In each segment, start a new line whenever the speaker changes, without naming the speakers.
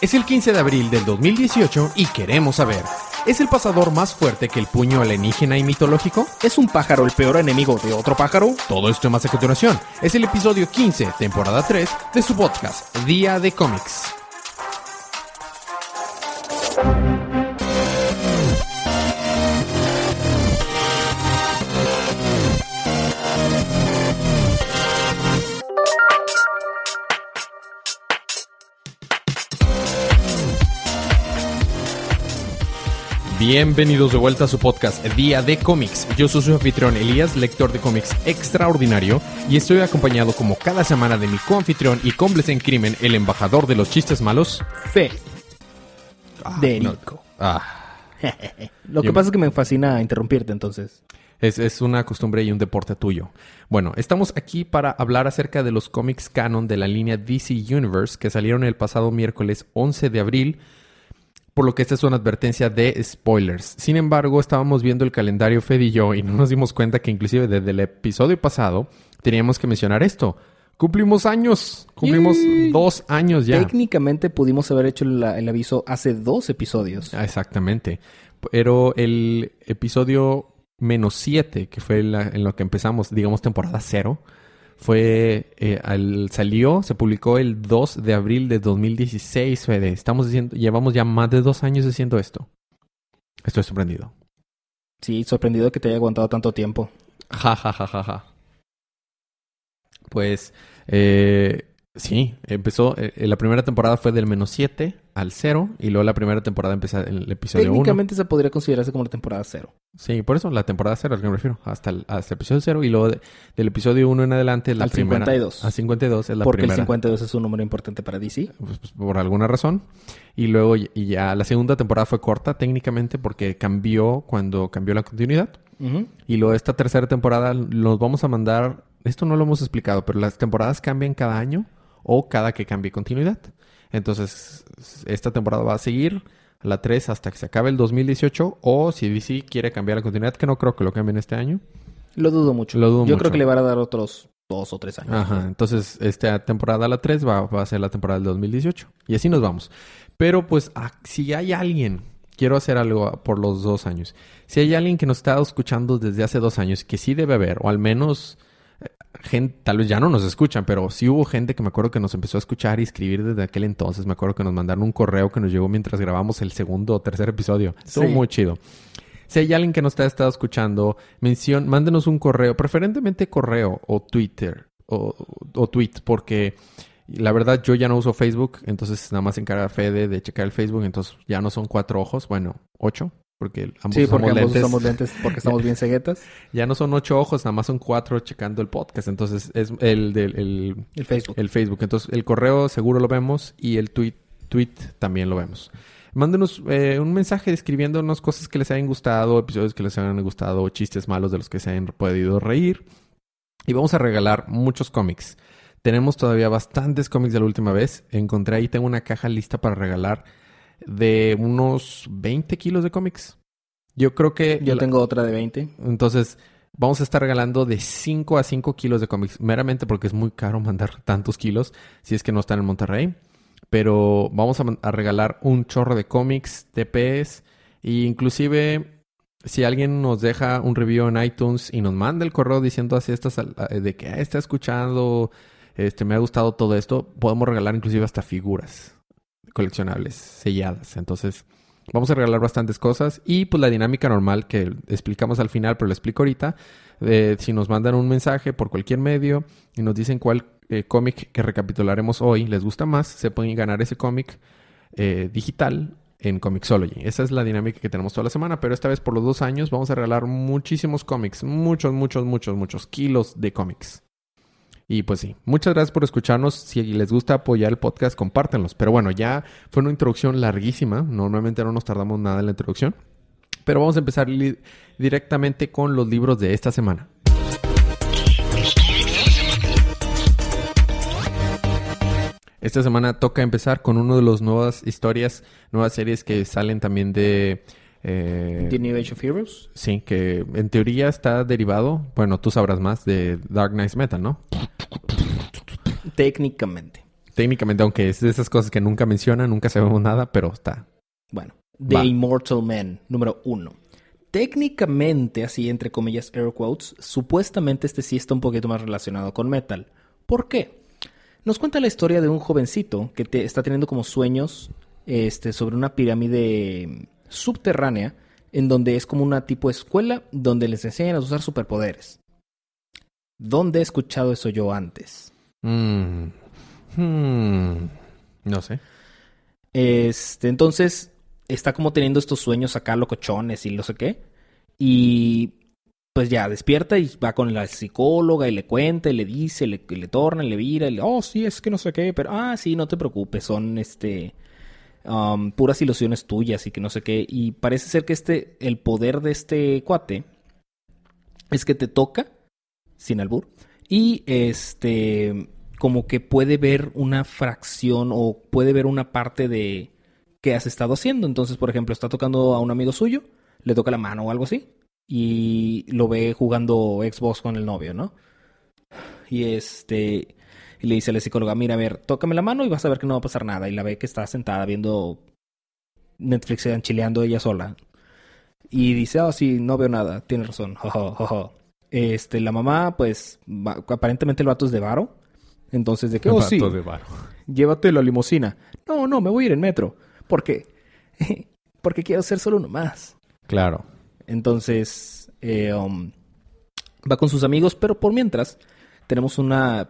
Es el 15 de abril del 2018 y queremos saber, ¿es el pasador más fuerte que el puño alienígena y mitológico?
¿Es un pájaro el peor enemigo de otro pájaro?
Todo esto más a continuación. Es el episodio 15, temporada 3, de su podcast, Día de Cómics. Bienvenidos de vuelta a su podcast Día de Cómics. Yo soy su anfitrión Elías, lector de cómics extraordinario, y estoy acompañado como cada semana de mi coanfitrión y cómplice en crimen, el embajador de los chistes malos,
Fe.
Ah,
Derico.
Ah,
Lo que
Yo-
pasa es que me fascina interrumpirte entonces.
es, es una costumbre y un deporte tuyo. Bueno, estamos aquí para hablar acerca de los cómics canon de la línea DC Universe que salieron el pasado miércoles 11 de abril, por lo que esta es una advertencia de spoilers. Sin embargo, estábamos viendo el calendario Fed y yo y no nos dimos cuenta que inclusive desde el episodio pasado teníamos que mencionar esto. Cumplimos años, cumplimos
Yay.
dos años ya.
Técnicamente pudimos haber hecho la- el aviso hace dos episodios.
Ah, Exactamente. Pero el episodio menos 7, que fue la- en lo que empezamos, digamos, temporada cero, fue, eh, al, salió, se publicó el 2 de abril de 2016, Fede. Estamos diciendo, llevamos ya más de dos años haciendo esto. Estoy sorprendido.
Sí, sorprendido que te haya aguantado tanto tiempo.
Ja, ja, ja, ja, ja. Pues, eh, sí, empezó, eh, la primera temporada fue del menos 7 al 0 y luego la primera temporada empezó en el episodio 1.
Técnicamente se podría considerarse como la temporada cero.
Sí, por eso la temporada cero, al que me refiero, hasta el, hasta el episodio cero y luego de- del episodio 1 en adelante la
Al
primera.
52.
Al 52 es la
porque
primera.
el 52 es un número importante para DC.
Pues, pues, por alguna razón. Y luego y ya la segunda temporada fue corta técnicamente porque cambió cuando cambió la continuidad. Y luego esta tercera temporada los vamos a mandar, esto no lo hemos explicado, pero las temporadas cambian cada año o cada que cambie continuidad. Entonces, esta temporada va a seguir la 3 hasta que se acabe el 2018 o si DC quiere cambiar la continuidad, que no creo que lo cambien este año.
Lo dudo mucho.
Lo dudo
Yo
mucho.
creo que le van a dar otros dos o tres años.
Ajá, entonces esta temporada, la 3, va, va a ser la temporada del 2018. Y así nos vamos. Pero pues, ah, si hay alguien, quiero hacer algo por los dos años. Si hay alguien que nos está escuchando desde hace dos años, que sí debe haber, o al menos gente, tal vez ya no nos escuchan, pero sí hubo gente que me acuerdo que nos empezó a escuchar y escribir desde aquel entonces. Me acuerdo que nos mandaron un correo que nos llegó mientras grabamos el segundo o tercer episodio. Estuvo
Sí.
muy chido. Si hay alguien que nos está estado escuchando, mención, mándenos un correo, preferentemente correo o Twitter o, o tweet, porque la verdad yo ya no uso Facebook, entonces nada más se encarga Fede de checar el Facebook, entonces ya no son cuatro ojos, bueno, ocho, porque ambos
Sí, porque ambos
lentes.
usamos lentes porque estamos bien ceguetas.
Ya no son ocho ojos, nada más son cuatro checando el podcast, entonces es el del el,
El Facebook.
el Facebook. Entonces, el correo seguro lo vemos y el tweet, tweet también lo vemos. Mándenos eh, un mensaje describiéndonos cosas que les hayan gustado, episodios que les hayan gustado, chistes malos de los que se hayan podido reír. Y vamos a regalar muchos cómics. Tenemos todavía bastantes cómics de la última vez. Encontré ahí, tengo una caja lista para regalar de unos 20 kilos de cómics. Yo creo que...
Yo
la-
tengo otra de 20.
entonces, vamos a estar regalando de 5 a 5 kilos de cómics, meramente porque es muy caro mandar tantos kilos si es que no están en Monterrey. Pero vamos a, a regalar un chorro de cómics, TPs, e inclusive si alguien nos deja un review en iTunes y nos manda el correo diciendo así estas de que "Ah, está escuchando, este me ha gustado todo esto, podemos regalar inclusive hasta figuras coleccionables selladas. Entonces, Vamos a regalar bastantes cosas y pues la dinámica normal que explicamos al final, pero lo explico ahorita. eh, si nos mandan un mensaje por cualquier medio y nos dicen cuál eh, cómic que recapitularemos hoy les gusta más, se pueden ganar ese cómic eh, digital en Comixology. Esa es la dinámica que tenemos toda la semana, pero esta vez por los dos años vamos a regalar muchísimos cómics, muchos, muchos, muchos, muchos kilos de cómics. Y pues sí, muchas gracias por escucharnos. Si les gusta apoyar el podcast, compártenlos. Pero bueno, ya fue una introducción larguísima. Normalmente no nos tardamos nada en la introducción. Pero vamos a empezar directamente con los libros de esta semana. Esta semana toca empezar con una de las nuevas historias, nuevas series que salen también de... eh,
The New Age of Heroes.
Sí, que en teoría está derivado, bueno, tú sabrás más, de Dark Knight Metal, ¿no?
Técnicamente.
técnicamente, aunque es de esas cosas que nunca menciona, nunca sabemos nada, pero está.
Bueno, The
Va.
Immortal Man, número uno. Técnicamente, así entre comillas, air quotes, supuestamente este sí está un poquito más relacionado con metal. ¿Por qué? Nos cuenta la historia de un jovencito que te- está teniendo como sueños este, sobre una pirámide subterránea en donde es como una tipo escuela donde les enseñan a usar superpoderes. ¿Dónde he escuchado eso yo antes?
Mm. Hmm. No sé.
Este, entonces, está como teniendo estos sueños acá locochones y no sé qué. Y pues ya despierta y va con la psicóloga y le cuenta y le dice, le, le torna, le vira, y le, oh, sí, es que no sé qué, pero, ah, sí, no te preocupes, son este puras ilusiones tuyas y que no sé qué. Y parece ser que este, el poder de este cuate es que te toca, sin albur, y este, como que puede ver una fracción o puede ver una parte de que has estado haciendo. Entonces, por ejemplo, está tocando a un amigo suyo, le toca la mano o algo así, y lo ve jugando Xbox con el novio, ¿no? Y este, y le dice a la psicóloga, mira, a ver, tócame la mano y vas a ver que no va a pasar nada. Y la ve que está sentada viendo Netflix chileando ella sola. Y dice, ah, sí, no veo nada, tiene razón, jojo, jojo. Este, la mamá, pues, va- aparentemente el vato es de varo. Entonces, de que, oh, sí,
Vato de varo.
llévate la limusina. No, no, me voy a ir en metro. ¿Por qué? Porque quiero ser solo uno más.
Claro.
Entonces, eh, um, va con sus amigos, pero por mientras tenemos una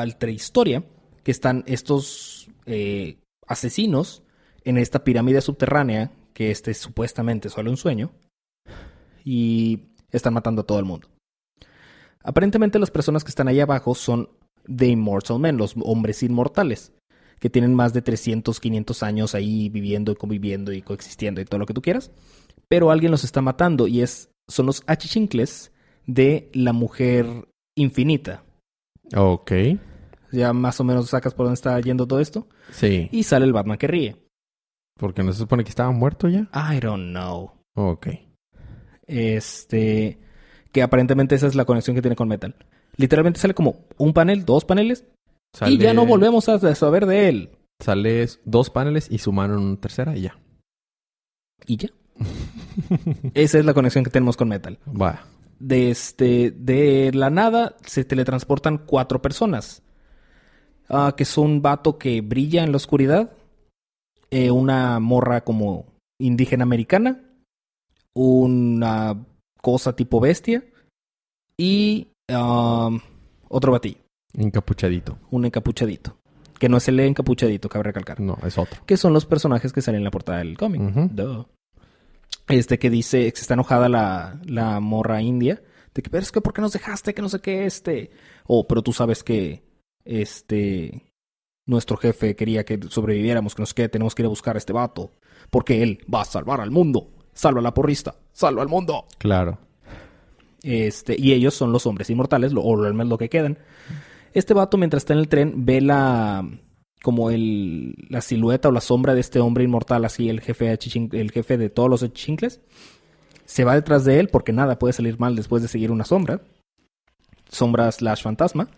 altra historia que están estos eh, asesinos en esta pirámide subterránea, que este es supuestamente solo un sueño, y están matando a todo el mundo. Aparentemente las personas que están ahí abajo son The Immortal Men, los hombres inmortales, que tienen más de 300, 500 años ahí viviendo y conviviendo y coexistiendo y todo lo que tú quieras pero alguien los está matando y es son los achichincles de la mujer infinita.
Ok.
Ya más o menos sacas por dónde está yendo todo esto.
Sí.
Y sale el Batman que ríe.
Porque no se supone que estaba muerto ya.
I don't know.
Ok.
Este. Que aparentemente esa es la conexión que tiene con Metal. Literalmente sale como un panel, dos paneles. Y ya no volvemos a saber de él.
Sale dos paneles y sumaron una tercera y ya.
Y ya. esa es la conexión que tenemos con Metal.
Va.
De este de la nada se teletransportan cuatro personas Ah, que son un vato que brilla en la oscuridad eh, una morra como indígena americana una cosa tipo bestia y um, otro batillo
Encapuchadito.
un encapuchadito que no es el encapuchadito cabe recalcar
No, es otro.
que son los personajes que salen en la portada del cómic. Este que dice que está enojada la, la morra india. De que, pero es que, ¿por qué nos dejaste? Que no sé qué, este. O, pero tú sabes que, este. Nuestro jefe quería que sobreviviéramos, que no sé qué, tenemos que ir a buscar a este vato. Porque él va a salvar al mundo. Salva a la porrista. Salva al mundo.
Claro.
Este, y ellos son los hombres inmortales, lo- o al menos lo que quedan. Este vato, mientras está en el tren, ve la como el, la silueta o la sombra de este hombre inmortal, así el jefe, el jefe de todos los achichincles. Se va detrás de él porque nada puede salir mal después de seguir una sombra. Sombra slash fantasma.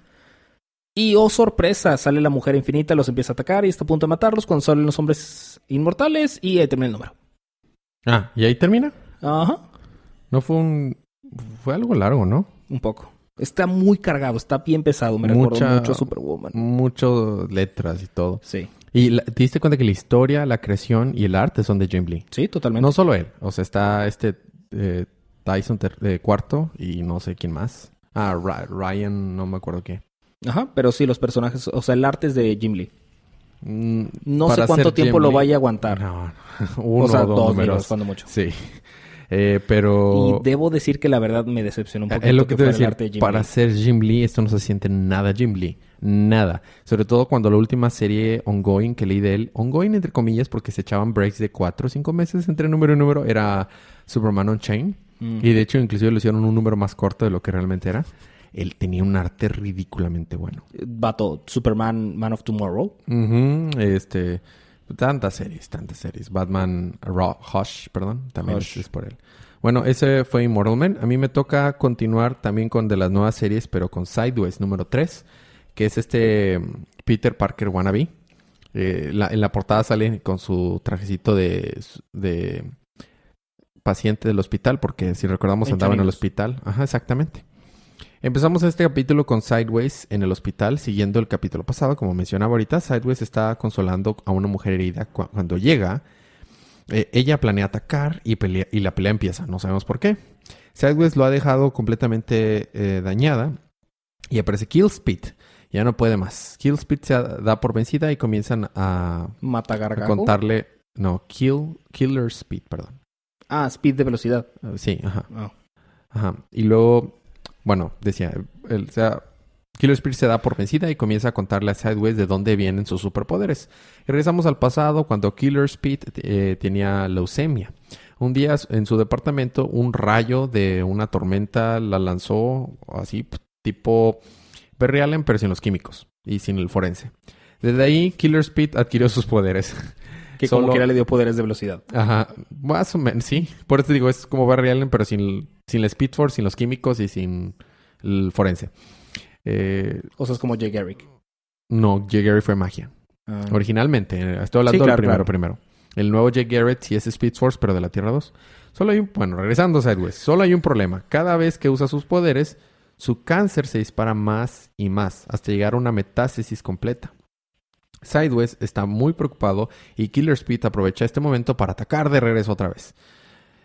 Y oh sorpresa, sale la mujer infinita, los empieza a atacar y está a punto de matarlos cuando salen los hombres inmortales y ahí termina el número.
Ah, ¿y ahí termina?
Ajá.
No fue un... Fue algo largo, ¿no?
Un poco. Está muy cargado, está bien pesado. Me recuerdo
Mucha-
mucho a Superwoman.
Mucho letras y todo.
Sí.
Y la- te diste cuenta que la historia, la creación y el arte son de Jim Lee.
Sí, totalmente.
No solo él. O sea, está este eh, Tyson eh, cuarto y no sé quién más. Ah, Ra- Ryan, no me acuerdo qué.
Ajá, pero sí, los personajes, o sea, el arte es de Jim Lee.
Mm,
No sé cuánto tiempo
Jim
lo
Lee-
vaya a aguantar.
No, uno
o sea,
dos,
dos
números.
cuando mucho.
Sí. Eh, pero...
Y debo decir que la verdad me decepcionó un poquito
Es lo que te
fuera
voy a
el arte de
Para
Lee.
ser Jim Lee, esto no se siente nada Jim Lee. Nada. Sobre todo cuando la última serie ongoing que leí de él, ongoing entre comillas, porque se echaban breaks de cuatro o cinco meses entre número y número, era Superman Unchained.
Mm.
Y de hecho, inclusive lo hicieron un número más corto de lo que realmente era. Él tenía un arte ridículamente bueno.
Vato, Superman, Man of Tomorrow.
Ujú, Este... Tantas series, tantas series. Batman Raw, Hush, perdón, también
Hush.
es, por él. Bueno, ese fue Immortal Man. A mí me toca continuar también con de las nuevas series, pero con Sideways número 3, que es este mm, Peter Parker wannabe. Eh, la- en la portada sale con su trajecito de, de paciente del hospital, porque si recordamos andaba en el hospital. Ajá, exactamente. Empezamos este capítulo con Sideways en el hospital, siguiendo el capítulo pasado, como mencionaba ahorita. Sideways está consolando a una mujer herida cu- cuando llega. Eh, ella planea atacar y, pelea- y la pelea empieza. No sabemos por qué. Sideways lo ha dejado completamente eh, dañada y aparece Killspeed. Ya no puede más. Killspeed se da por vencida y comienzan a,
Mata
a contarle. No, Kill, Killer Speed, perdón.
Ah, speed de velocidad.
Uh, sí, ajá.
Ah.
Ajá. Y luego, bueno, decía, el, Killer Speed se da por vencida y comienza a contarle a Sideways de dónde vienen sus superpoderes. Y regresamos al pasado cuando Killer Speed eh, tenía leucemia. Un día en su departamento, un rayo de una tormenta la lanzó así, tipo Barry Allen, pero sin los químicos y sin el forense. Desde ahí, Killer Speed adquirió sus poderes.
Que como
Solo-
quiera le dio poderes de velocidad.
Ajá, más o menos, sí. Por eso te digo, es como Barry Allen, pero sin, sin la Speed Force, sin los químicos y sin el forense. Eh,
O sea, es como Jay Garrick.
no, Jay Garrett fue magia.
Ah.
Originalmente, eh, estoy hablando
Sí, claro,
del primero
claro.
primero. El nuevo Jay Garrett sí es Speed Force, pero de la Tierra 2. Solo hay un, bueno, regresando a Sideways, solo hay un problema. Cada vez que usa sus poderes, su cáncer se dispara más y más, hasta llegar a una metástasis completa. Sideways está muy preocupado y Killer Speed aprovecha este momento para atacar de regreso otra vez.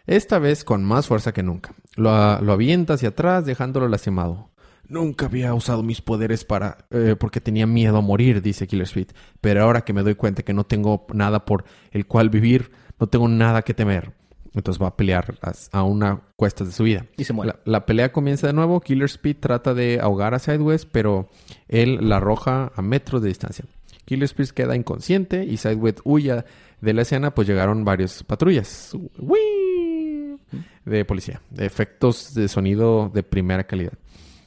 Esta vez con más fuerza que nunca. Lo, lo avienta hacia atrás dejándolo lastimado. Nunca había usado mis poderes para... eh, porque tenía miedo a morir, dice Killer Speed. Pero ahora que me doy cuenta que no tengo nada por el cual vivir, no tengo nada que temer. Entonces va a pelear a una cuesta de su vida.
Y se muere.
La, la pelea comienza de nuevo. Killer Speed trata de ahogar a Sideways, pero él la arroja a metros de distancia. Killer Speed queda inconsciente y Sideways huye de la escena, pues llegaron varias patrullas ¡Uii! de policía, efectos de sonido de primera calidad.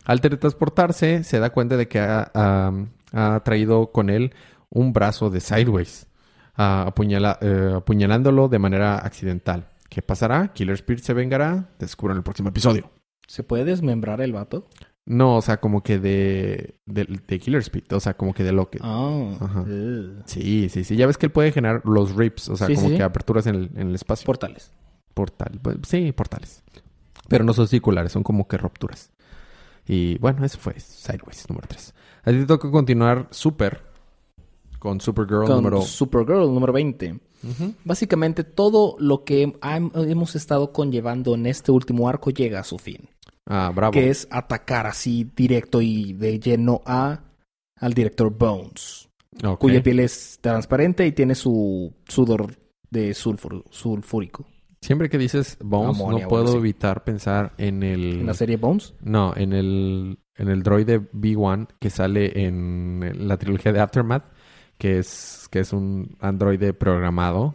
Al teletransportarse, se da cuenta de que ha, traído con él un brazo de Sideways, eh, apuñalándolo de manera accidental. ¿Qué pasará? ¿Killer Speed se vengará? Descubran el próximo episodio.
¿Se puede desmembrar el vato?
No, o sea, como que de, de, de Killer Speed, o sea, como que de lo que...
Ah.
Ajá. Sí, sí, sí. Ya ves que él puede generar los rips, o sea,
Sí,
como
sí,
que aperturas en el, en el espacio.
Portales.
Portal. pues, Sí, portales. Pero no son circulares, son como que rupturas. Y bueno, eso fue Sideways número 3. A ti te toca continuar Super con Supergirl
Con
número...
Supergirl número 20.
Ujú.
Básicamente todo lo que hemos estado conllevando en este último arco llega a su fin.
Ah, bravo.
Que es atacar así directo y de lleno a al director Bones. Cuya piel es transparente y tiene su sudor de sulfur, sulfúrico.
Siempre que dices Bones,
Amonia
no puedo evitar pensar en el...
En la serie Bones.
No, en el, en el droide B1 que sale en la trilogía de Aftermath, que es, que es un androide programado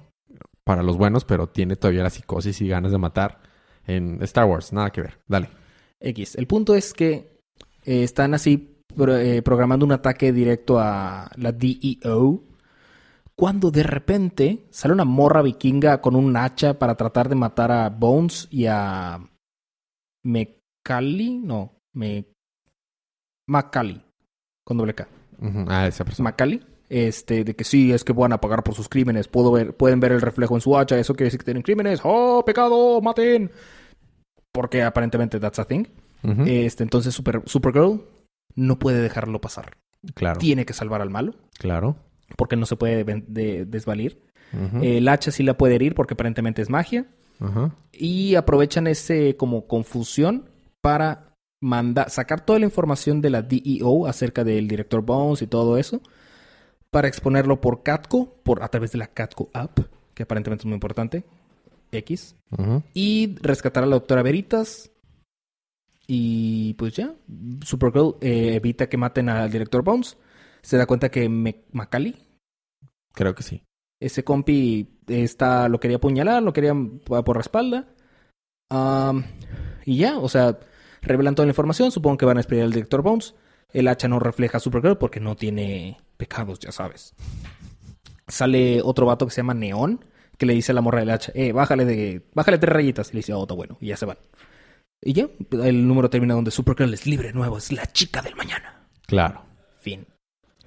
para los buenos, pero tiene todavía la psicosis y ganas de matar en Star Wars. Nada que ver. Dale.
X. El punto es que eh, están así pro- eh, programando un ataque directo a la DEO. Cuando de repente sale una morra vikinga con un hacha para tratar de matar a Bones y a Mecali. No, me Macali. Con doble K.
Ujú. Ah, esa persona.
Macali. Este, de que sí, es que van a pagar por sus crímenes. Puedo ver, pueden ver el reflejo en su hacha. Eso quiere decir que tienen crímenes. ¡Oh, pecado! ¡Maten! Porque aparentemente that's a thing. Este, entonces Super, Supergirl no puede dejarlo pasar.
claro.
Tiene que salvar al malo,
Claro.
porque no se puede de- desvalir.
Ujú.
El hacha sí la puede herir porque aparentemente es magia. Y aprovechan ese como confusión para mandar, sacar toda la información de la DEO acerca del director Bones y todo eso. Para exponerlo por Catco, por, a través de la Catco app, que aparentemente es muy importante. X. Y rescatar a la doctora Veritas. Y pues ya, Supergirl eh, evita que maten al director Bones. Se da cuenta que Me- Macaulay,
Creo que sí.
ese compi, está, lo quería apuñalar, lo quería por la espalda. Y ya, o sea, revelan toda la información. Supongo que van a esperar al director Bones. El hacha no refleja a Supergirl porque no tiene pecados, ya sabes. Sale otro vato que se llama Neón, que le dice a la morra del hacha, eh, bájale de, bájale tres rayitas. Y le dice, oh, está bueno, y ya se van. Y ya, el número termina donde Supergirl es libre nuevo, es la chica del mañana.
Claro.
Fin.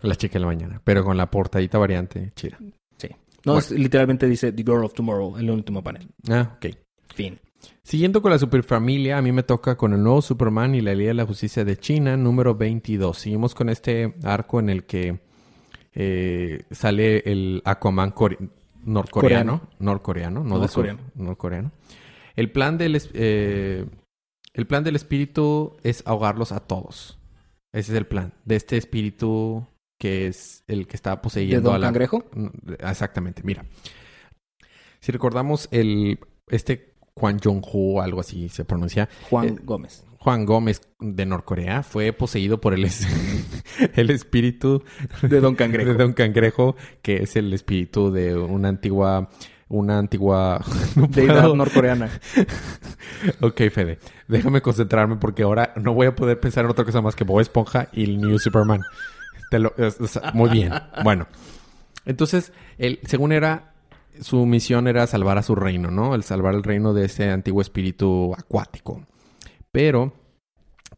La chica de la mañana, pero con la portadita variante chida.
Sí. No, es- literalmente dice The Girl of Tomorrow, el último panel.
Ah, ok.
Fin.
Siguiendo con la superfamilia, a mí me toca con el nuevo Superman y la Liga de la Justicia de China, número 22. Seguimos con este arco en el que eh, sale el Aquaman norcoreano. Norcoreano, no de sur,
Norcoreano.
El plan del eh, el plan del espíritu es ahogarlos a todos. Ese es el plan de este espíritu que es el que está
¿De
poseyendo
Don
a la
Cangrejo?
Exactamente, mira. Si recordamos el este Juan Jong-ho, algo así se pronuncia,
Juan
Eh,
Gómez.
Juan Gómez de Norcorea fue poseído por el, es- el espíritu
De Don Cangrejo.
de Don Cangrejo, que es el espíritu de una antigua una antigua no
Deidad norcoreana.
Ok, Fede, déjame concentrarme porque ahora no voy a poder pensar en otra cosa más que Bob Esponja y el New Superman. Te lo- muy bien. Bueno, entonces, él, según era, su misión era salvar a su reino, ¿no? El salvar el reino de ese antiguo espíritu acuático. Pero,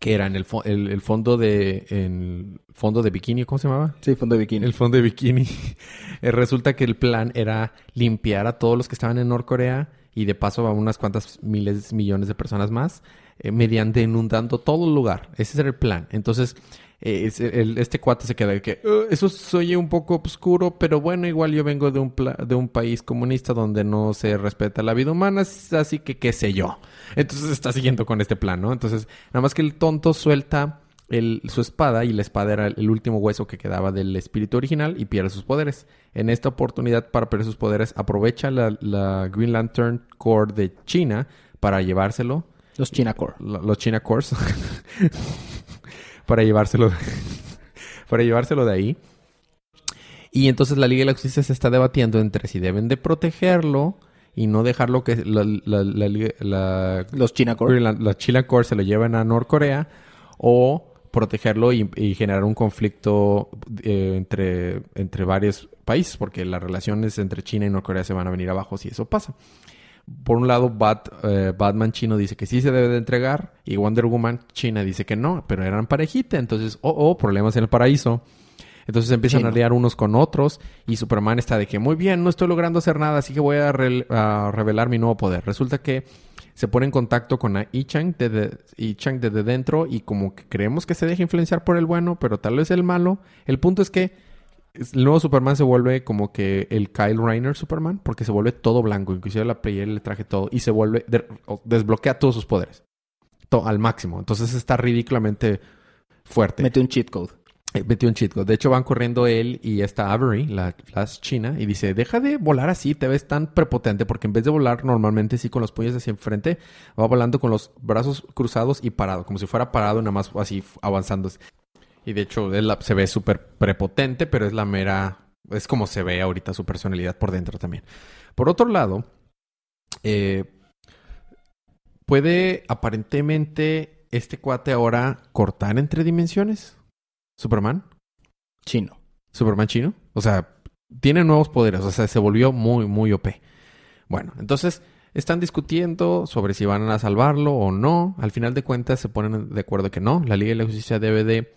que era en el, fo- el- el fondo de, en el fondo de bikini, ¿cómo se llamaba?
Sí, fondo de bikini.
El fondo de bikini. Eh, Resulta que el plan era limpiar a todos los que estaban en Norcorea y de paso a unas cuantas miles, millones de personas más, eh, mediante inundando todo el lugar. Ese era el plan. Entonces, eh, el- este cuate se queda de que "Uh, eso se oye un poco oscuro, pero bueno, igual yo vengo de un, pla- de un país comunista donde no se respeta la vida humana, así que qué sé yo. Entonces está siguiendo con este plan, ¿no? Entonces, nada más que el tonto suelta el- su espada y la espada era el último hueso que quedaba del espíritu original y pierde sus poderes. En esta oportunidad para perder sus poderes aprovecha la, la Green Lantern Corps de China para llevárselo,
Los China Core.
lo- los China Corps, para llevárselo, para llevárselo de ahí. Y entonces la Liga de la Justicia se está debatiendo entre si deben de protegerlo y no dejarlo que la,
Los China Core.
la, la China Core se lo lleven a Norcorea o protegerlo y, y generar un conflicto eh, entre, entre varios países, porque las relaciones entre China y Norcorea se van a venir abajo si eso pasa. Por un lado, Bat- eh, Batman chino dice que sí se debe de entregar y Wonder Woman china dice que no, pero eran parejita, entonces, oh, oh, problemas en el paraíso. Entonces empiezan
Chino.
a liar unos con otros y Superman está de que muy bien, no estoy logrando hacer nada, así que voy a, re- a revelar mi nuevo poder. Resulta que se pone en contacto con a desde, I-Chang desde dentro y como que creemos que se deja influenciar por el bueno, pero tal vez el malo. El punto es que el nuevo Superman se vuelve como que el Kyle Reiner Superman porque se vuelve todo blanco, inclusive la playera, el traje, todo, y se vuelve, de- desbloquea todos sus poderes. To- al máximo. Entonces está ridículamente fuerte.
Mete un cheat code.
Eh, Metió un cheat code. De hecho, van corriendo él y esta Avery, la Flash china, y dice, deja de volar así, te ves tan prepotente, porque en vez de volar normalmente así con los puños hacia enfrente, va volando con los brazos cruzados y parado, como si fuera parado, nada más así avanzando. Y de hecho, él se ve súper prepotente, pero es la mera, es como se ve ahorita su personalidad por dentro también. Por otro lado, eh, puede aparentemente este cuate ahora cortar entre dimensiones. Superman.
Chino.
Superman chino. O sea, tiene nuevos poderes. O sea, se volvió muy, muy OP. Bueno, entonces están discutiendo sobre si van a salvarlo o no. Al final de cuentas se ponen de acuerdo que no. La Liga de la Justicia debe de...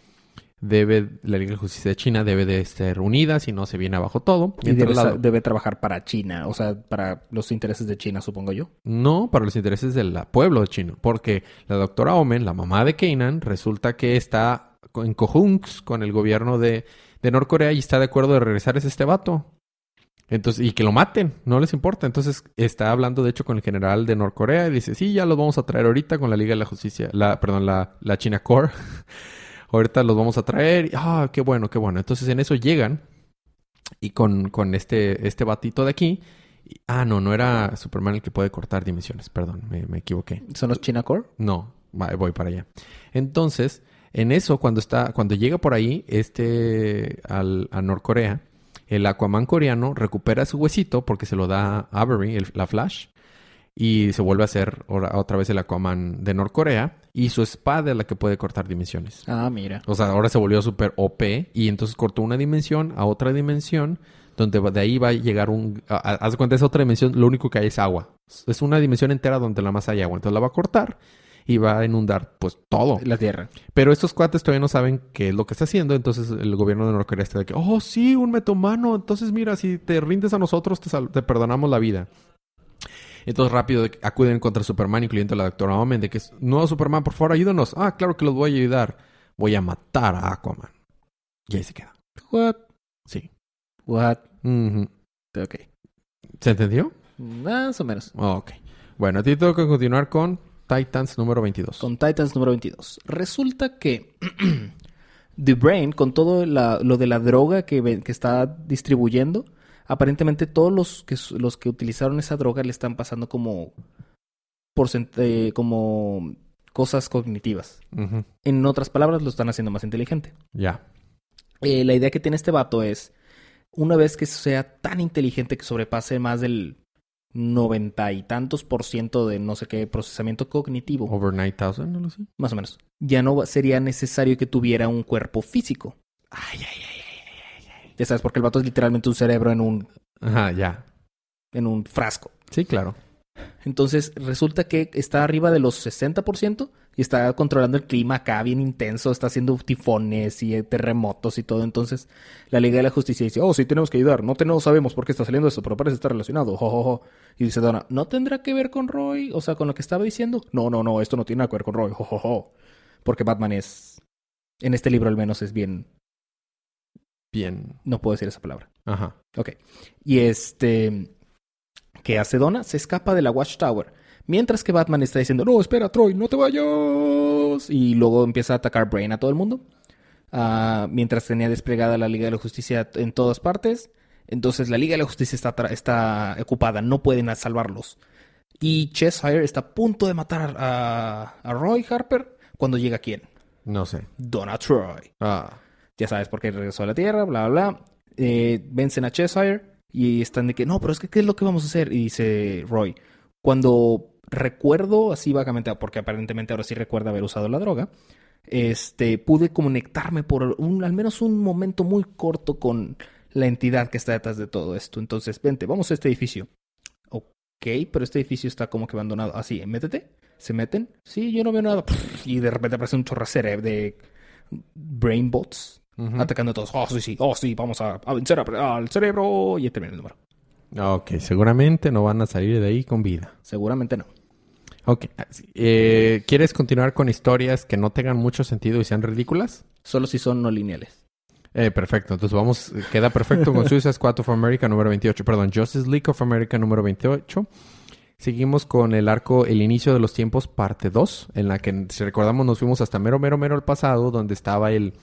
Debe, la Liga de Justicia de China debe de estar unida, si no se viene abajo todo.
Y debe,
la-
sa- debe trabajar para China. O sea, para los intereses de China, supongo yo.
No, para los intereses del pueblo chino. Porque la doctora Omen, la mamá de Kanan, resulta que está en cojunks con el gobierno de, de Norcorea y está de acuerdo de regresar ese este vato. Entonces, y que lo maten, no les importa. Entonces, está hablando de hecho con el general de Norcorea y dice, sí, ya los vamos a traer ahorita con la Liga de la Justicia, la, perdón, la, la China Core. ahorita los vamos a traer. Ah, qué bueno, qué bueno. Entonces, en eso llegan y con, con este, este batito de aquí. y- Ah, no, no era Superman el que puede cortar dimensiones, perdón, me, me equivoqué.
¿Son los China Core?
No, voy para allá. Entonces, en eso, cuando está, cuando llega por ahí, este al, a Norcorea, el Aquaman coreano recupera su huesito porque se lo da Avery, el- la Flash, y se vuelve a hacer otra vez el Aquaman de Norcorea, y su espada es la que puede cortar dimensiones.
Ah, mira.
O sea, ahora se volvió súper OP y entonces cortó una dimensión a otra dimensión donde de ahí va a llegar un... Haz de cuenta, esa otra dimensión, lo único que hay es agua. Es una dimensión entera donde la más hay agua. Entonces la va a cortar y va a inundar pues todo.
La Tierra.
Pero estos cuates todavía no saben qué es lo que está haciendo, entonces el gobierno de Norcorea está de que, oh sí, un metomano, entonces mira, si te rindes a nosotros te, te perdonamos la vida. Entonces rápido de- acuden contra Superman, incluyendo a la doctora Omen, de que no, Superman, por favor, ayúdanos. Ah, claro que los voy a ayudar. Voy a matar a Aquaman. Y ahí se queda.
What?
Sí.
What?
Ujú.
Ok.
¿Se entendió?
Más o menos.
Ok. Bueno, a ti tengo que continuar con Titans número 22.
Con Titans número 22. Resulta que The Brain, con todo la- lo de la droga que está distribuyendo, aparentemente todos los que, los que utilizaron esa droga le están pasando como, eh, como cosas cognitivas. En otras palabras, lo están haciendo más inteligente.
Ya.
Eh, la idea que tiene este vato es, una vez que sea tan inteligente que sobrepase más del noventa y tantos por ciento de no sé qué procesamiento cognitivo,
Over 9000, no lo sé.
más o menos, ya no sería necesario que tuviera un cuerpo físico.
Ay, ay, ay.
Ya sabes, porque el vato es literalmente un cerebro en un,
Ajá, ya.
en un frasco.
Sí, claro.
Entonces resulta que está arriba de los 60% y está controlando el clima acá bien intenso, está haciendo tifones y eh, terremotos y todo. Entonces la Liga de la Justicia dice, oh, sí, tenemos que ayudar. No, te- no sabemos por qué está saliendo eso, pero parece estar relacionado. Jo, jo, jo. Y dice Donna, ¿no tendrá que ver con Roy? O sea, con lo que estaba diciendo. No, no, no, esto no tiene nada que ver con Roy. Porque Batman es, en este libro al menos es bien,
Bien.
no puedo decir esa palabra.
Ajá.
Ok. Y este. ¿Qué hace Donna? Se escapa de la Watchtower. Mientras que Batman está diciendo, no, espera, Troy, no te vayas. Y luego empieza a atacar Brain a todo el mundo. Ah, mientras tenía desplegada la Liga de la Justicia en todas partes. Entonces la Liga de la Justicia está, está ocupada, no pueden salvarlos. Y Cheshire está a punto de matar a, a Roy Harper cuando llega quién?
No sé.
Donna Troy
Ah.
Ya sabes por qué regresó a la Tierra, bla, bla, bla. Eh, vencen a Cheshire y están de que, no, pero es que, ¿qué es lo que vamos a hacer? Y dice Roy, cuando recuerdo, así vagamente, porque aparentemente ahora sí recuerda haber usado la droga, este, pude conectarme por un, al menos un momento muy corto con la entidad que está detrás de todo esto. Entonces, vente, vamos a este edificio. Ok, pero este edificio está como que abandonado. Así, métete. Se meten. Sí, yo no veo nada. Y de repente aparece un chorracere de atacando a todos. Oh, sí, sí, oh, sí, vamos a, a vencer a- al cerebro. Y termina el número.
Ok, seguramente no van a salir de ahí con vida.
Seguramente no.
Ok. eh, ¿Quieres continuar con historias que no tengan mucho sentido y sean ridículas?
Solo si son no lineales.
Eh, perfecto. Entonces vamos, queda perfecto con Suicide Squad of America número 28. Perdón, Justice League of America número 28. Seguimos con el arco El inicio de los tiempos, parte 2, en la que, si recordamos, nos fuimos hasta mero, mero, mero al pasado, donde estaba el,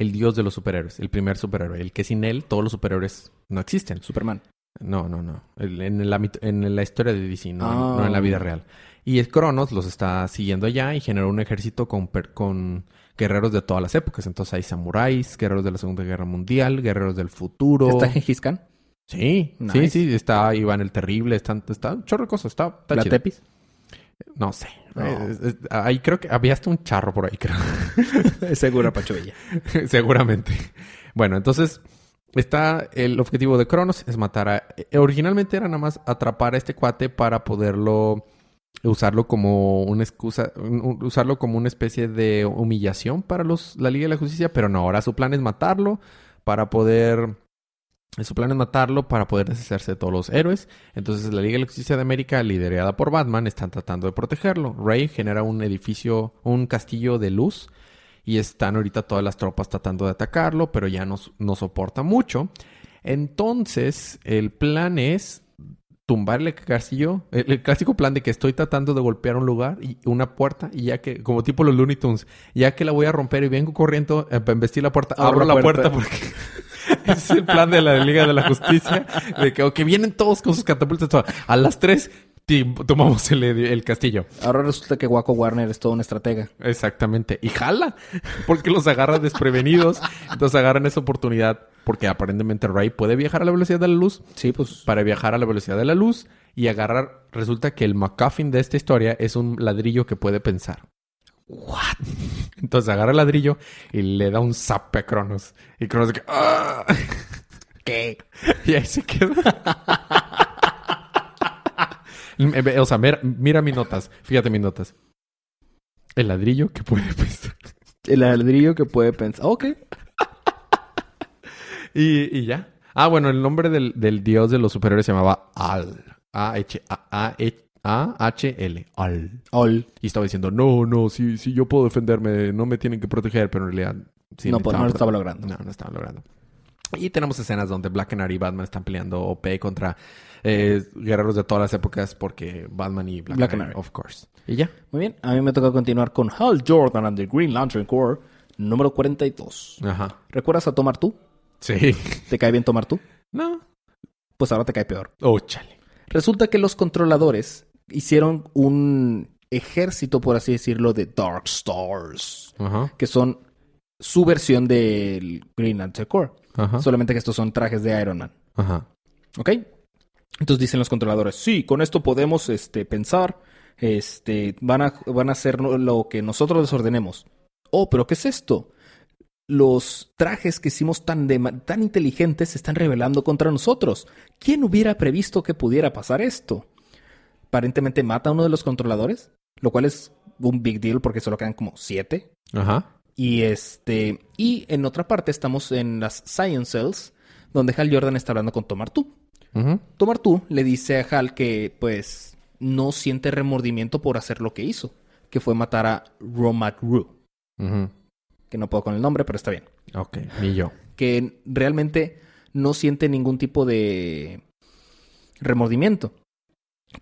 el dios de los superhéroes, el primer superhéroe, el que sin él todos los superhéroes no existen.
Superman.
No, no, no. En, ámbito- en la historia de DC, no,
Ah.
no en la vida real. Y el Cronos los está siguiendo allá y generó un ejército con, con guerreros de todas las épocas. Entonces hay samuráis, guerreros de la Segunda Guerra Mundial, guerreros del futuro.
¿Está Gengis Khan?
Sí, sí, sí. Está Iván el Terrible, está, está un chorro de cosas. Está, está
¿La
chido.
Tepis?
No sé.
No.
Es- es- ahí creo que había hasta un charro por ahí, creo.
Seguro, Pacho Villa.
Seguramente. Bueno, entonces está el objetivo de Cronos es matar a... eh, Originalmente era nada más atrapar a este cuate para poderlo usarlo como una excusa, usarlo como una especie de humillación para los la Liga de la Justicia, pero no, ahora su plan es matarlo para poder su plan es matarlo para poder deshacerse de todos los héroes. Entonces la Liga de la Justicia de América, liderada por Batman, están tratando de protegerlo. Rey genera un edificio, un castillo de luz y están ahorita todas las tropas tratando de atacarlo, pero ya no, no soporta mucho. Entonces, el plan es tumbarle el castillo, el, el clásico plan de que estoy tratando de golpear un lugar y una puerta y ya que, como tipo los Looney Tunes, ya que la voy a romper y vengo corriendo eh, para embestir la puerta, abro,
Abro la puerta.
puerta, porque es el plan de la Liga de la Justicia, de que, vienen todos con sus catapultas, todo. a las tres tomamos el, el castillo.
Ahora resulta que Waco Warner es toda una estratega.
Exactamente. Y jala. Porque los agarra desprevenidos. Entonces agarran esa oportunidad. Porque aparentemente Ray puede viajar a la velocidad de la luz.
Sí, pues.
Para viajar a la velocidad de la luz. Y agarrar. Resulta que el MacGuffin de esta historia es un ladrillo que puede pensar. ¿What? Entonces agarra el ladrillo y le da un zap a Cronos. Y Cronos que, "Ah".
¿Qué?
Y ahí se queda. o sea, mira, mira mis notas. Fíjate mis notas. El ladrillo que puede pensar.
El ladrillo que puede pensar. Ok.
y, y ya. Ah, bueno, el nombre del, del dios de los superiores se llamaba Al. A-H-A-H-L. Al.
All.
Y estaba diciendo, no, no, si, si yo puedo defenderme, no me tienen que proteger, pero en realidad... sí
no,
me
pues, no lo estaba logrando.
No, no estaba logrando. Y tenemos escenas donde Black Canary y Batman están peleando OP contra eh, guerreros de todas las épocas porque Batman y Black,
Black
Canary,
Canary.
of course. Y ya.
Muy bien. A mí me toca continuar con Hal Jordan and the Green Lantern Corps, número 42.
Ajá.
¿Recuerdas a Tomar tú?
Sí.
¿Te cae bien Tomar tú?
No.
Pues ahora te cae peor.
Oh, chale.
Resulta que los controladores hicieron un ejército, por así decirlo, de Dark Stars,
Ajá.
que son su versión del Green Lantern Corps.
Ajá.
Solamente que estos son trajes de Iron Man.
Ajá.
¿Ok? Entonces dicen los controladores, sí, con esto podemos este, pensar, este, van, a, van a hacer lo que nosotros les ordenemos. Oh, pero ¿qué es esto? Los trajes que hicimos tan, de tan inteligentes se están rebelando contra nosotros. ¿Quién hubiera previsto que pudiera pasar esto? Aparentemente mata a uno de los controladores, lo cual es un big deal porque solo quedan como siete.
Ajá.
Y este. Y en otra parte estamos en las Science Cells, donde Hal Jordan está hablando con Tomartu.
Ujú.
Tomartu le dice a Hal que, pues, no siente remordimiento por hacer lo que hizo, que fue matar a Romatru,
Ujú.
que no puedo con el nombre, pero está bien.
Ok. Ni yo.
Que realmente no siente ningún tipo de remordimiento.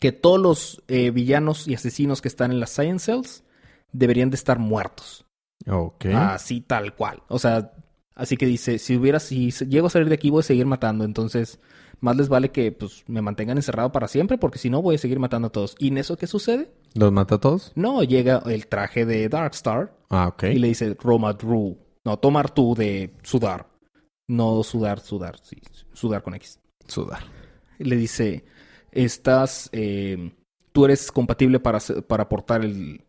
Que todos los eh, villanos y asesinos que están en las Science Cells deberían de estar muertos.
Ok.
Así tal cual. O sea, así que dice, si hubiera, si llego a salir de aquí voy a seguir matando, entonces más les vale que pues me mantengan encerrado para siempre, porque si no voy a seguir matando a todos. ¿Y en eso qué sucede?
¿Los mata a todos?
No, llega el traje de Darkstar
Ah, ok.
y le dice Roma Drew. No, tomar tú de sudar. No sudar, sudar, sí, sudar con X.
Sudar.
Le dice, estás, eh, tú eres compatible para, para portar el,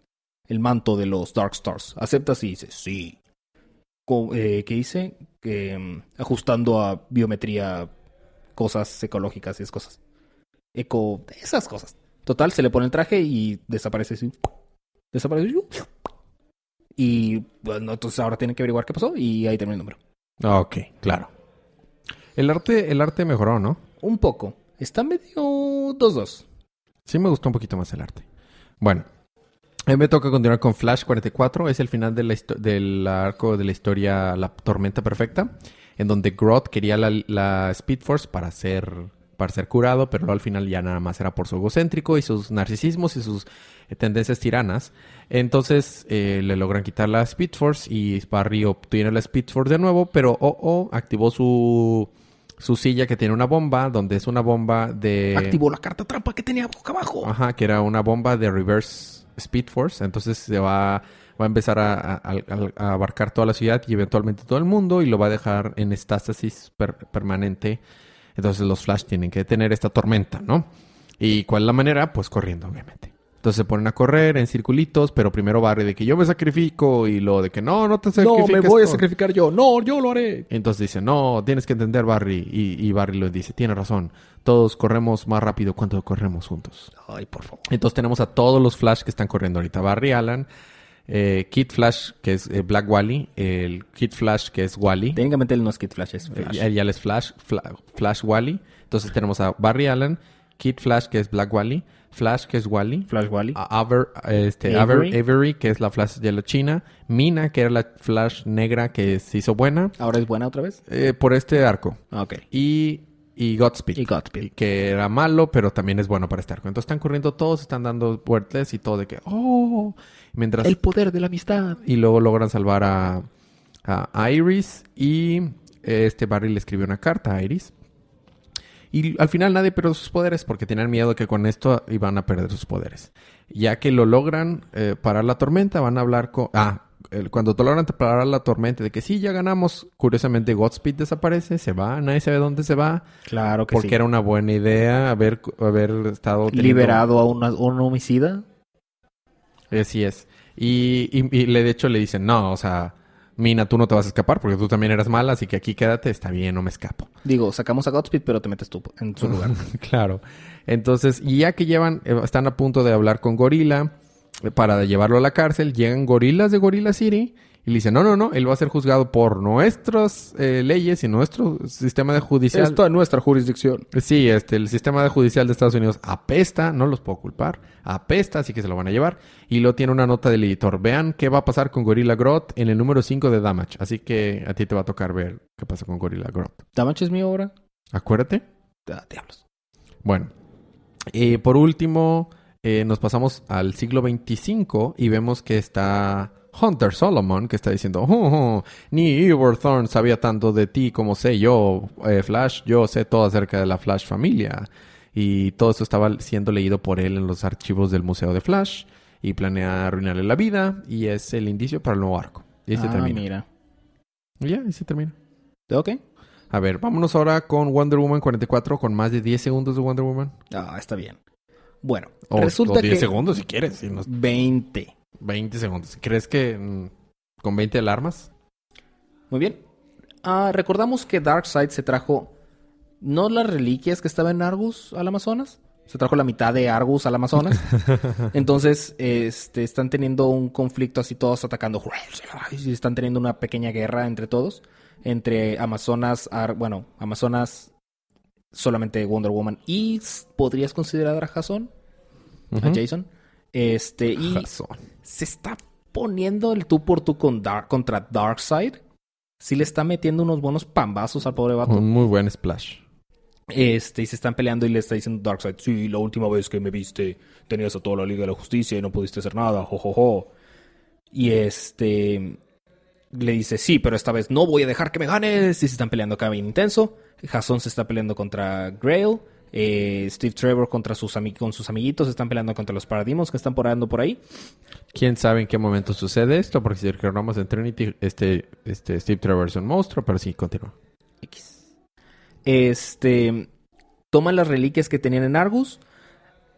el manto de los Dark Stars. ¿Aceptas? Y dice, sí. Co- eh, ¿Qué? Que mm, ajustando a biometría, cosas ecológicas y esas cosas. Eco, esas cosas. Total, se le pone el traje y desaparece así. Desaparece. Y bueno, entonces ahora tienen que averiguar qué pasó y ahí termina el número.
Ok, claro. El arte, el arte mejoró, ¿no?
Un poco. Está medio 2-2.
Sí me gustó un poquito más el arte. Bueno, a mí me toca continuar con Flash 44. Es el final de la del arco de la historia La Tormenta Perfecta, en donde Grodd quería la, la Speed Force para ser, para ser curado, pero al final ya nada más era por su egocéntrico y sus narcisismos y sus tendencias tiranas. Entonces eh, le logran quitar la Speed Force y Barry obtiene la Speed Force de nuevo, pero Oh-Oh activó su, su silla que tiene una bomba, donde es una bomba de...
Activó la carta trampa que tenía boca abajo.
Ajá, que era una bomba de reverse Speed Force. Entonces se va, va a empezar a, a- a- a abarcar toda la ciudad y eventualmente todo el mundo y lo va a dejar en estásis per- permanente. Entonces los Flash tienen que detener esta tormenta, ¿no? ¿Y cuál es la manera? Pues corriendo, obviamente. Entonces se ponen a correr en circulitos, pero primero Barry de que yo me sacrifico y lo de que no, no te
No,
sacrifiques.
me voy a
tú".
sacrificar yo. No, yo lo haré.
Entonces dice, no, tienes que entender Barry. Y, y Barry lo dice, tiene razón. Todos corremos más rápido cuando corremos juntos.
Ay, por favor.
Entonces tenemos a todos los Flash que están corriendo ahorita. Barry Allen, eh, Kid Flash, que es eh, Black Wally, el Kid Flash, que es Wally.
Técnicamente él no es Kid Flash, es Flash.
Eh, ya es Flash, Fla- Flash Wally. Entonces tenemos a Barry Allen, Kid Flash, que es Black Wally, Flash, que es Wally.
Flash Wally.
Aver- este,
Avery.
Aver- Avery, que es la Flash de la China. Mina, que era la Flash negra que se hizo buena.
¿Ahora es buena otra vez?
eh, por este arco.
Ok.
Y, y Godspeed.
Y Godspeed.
Que era malo, pero también es bueno para este arco. Entonces están corriendo todos, están dando vueltas y todo de que, oh, mientras...
El poder de la amistad.
Y luego logran salvar a, a Iris y este Barry le escribió una carta a Iris. Y al final nadie perdió sus poderes porque tenían miedo que con esto iban a perder sus poderes. Ya que lo logran eh, parar la tormenta, van a hablar con... Ah, cuando logran parar la tormenta de que sí, ya ganamos, curiosamente Godspeed desaparece, se va, nadie sabe dónde se va.
Claro que
Porque
sí.
era una buena idea haber, haber estado... teniendo-
Liberado a una- un homicida.
Así es. Y, y- y le de hecho le dicen, no, o sea, Mina, tú no te vas a escapar porque tú también eras mala, así que aquí quédate, está bien, no me escapo.
Digo, sacamos a Godspeed, pero te metes tú en su lugar.
claro. Entonces, y ya que llevan, eh, están a punto de hablar con Gorila, para llevarlo a la cárcel. Llegan gorilas de Gorilla City y le dicen, no, no, no, él va a ser juzgado por nuestras eh, leyes y nuestro sistema de judicial.
Esto es nuestra jurisdicción.
Sí, este, el sistema de judicial de Estados Unidos apesta, no los puedo culpar, apesta, así que se lo van a llevar. Y lo tiene una nota del editor. Vean qué va a pasar con Gorilla Grodd en el número 5 de Damage. Así que a ti te va a tocar ver qué pasa con Gorilla Grodd.
¿Damage es mi obra?
Acuérdate.
Ah, diablos.
Bueno, eh, por último, eh, nos pasamos al siglo 25 y vemos que está Hunter Solomon, que está diciendo, "Oh, oh, ni Eberthorn sabía tanto de ti como sé yo, eh, Flash, yo sé todo acerca de la Flash familia. Y todo eso estaba siendo leído por él en los archivos del Museo de Flash y planea arruinarle la vida y es el indicio para el nuevo arco. Y ahí se
Ah,
termina.
mira.
Y Ya, ahí se termina.
Ok.
A ver, vámonos ahora con Wonder Woman 44 con más de 10 segundos de Wonder Woman.
Ah, está bien. Bueno,
O,
resulta
o 10
que...
segundos si quieres. si no-
20.
20 segundos. ¿Crees que mm, con 20 alarmas?
Muy bien. Ah, recordamos que Darkseid se trajo no las reliquias que estaban en Argus al Amazonas, se trajo la mitad de Argus al Amazonas. Entonces, este, están teniendo un conflicto así todos atacando y están teniendo una pequeña guerra entre todos, entre Amazonas, Ar- bueno, Amazonas solamente Wonder Woman y podrías considerar a Jason, a. Jason. Este, y
Razón.
Se está poniendo el tú por tú con Dark, contra Darkseid. Sí le está metiendo unos buenos pambazos al pobre vato.
Un muy buen splash.
Este, y se están peleando y le está diciendo Darkseid, sí, la última vez que me viste tenías a toda la Liga de la Justicia y no pudiste hacer nada, jojojo. Y este le dice, sí, pero esta vez no voy a dejar que me ganes. Y se están peleando acá bien intenso. Jason se está peleando contra Grail. Eh, Steve Trevor contra sus con sus amiguitos están peleando contra los Parademons que están por andando por ahí.
¿Quién sabe en qué momento sucede esto? Porque si recordamos en Trinity, este, este Steve Trevor es un monstruo, pero sí, continúa.
X. Este. Toman las reliquias que tenían en Argus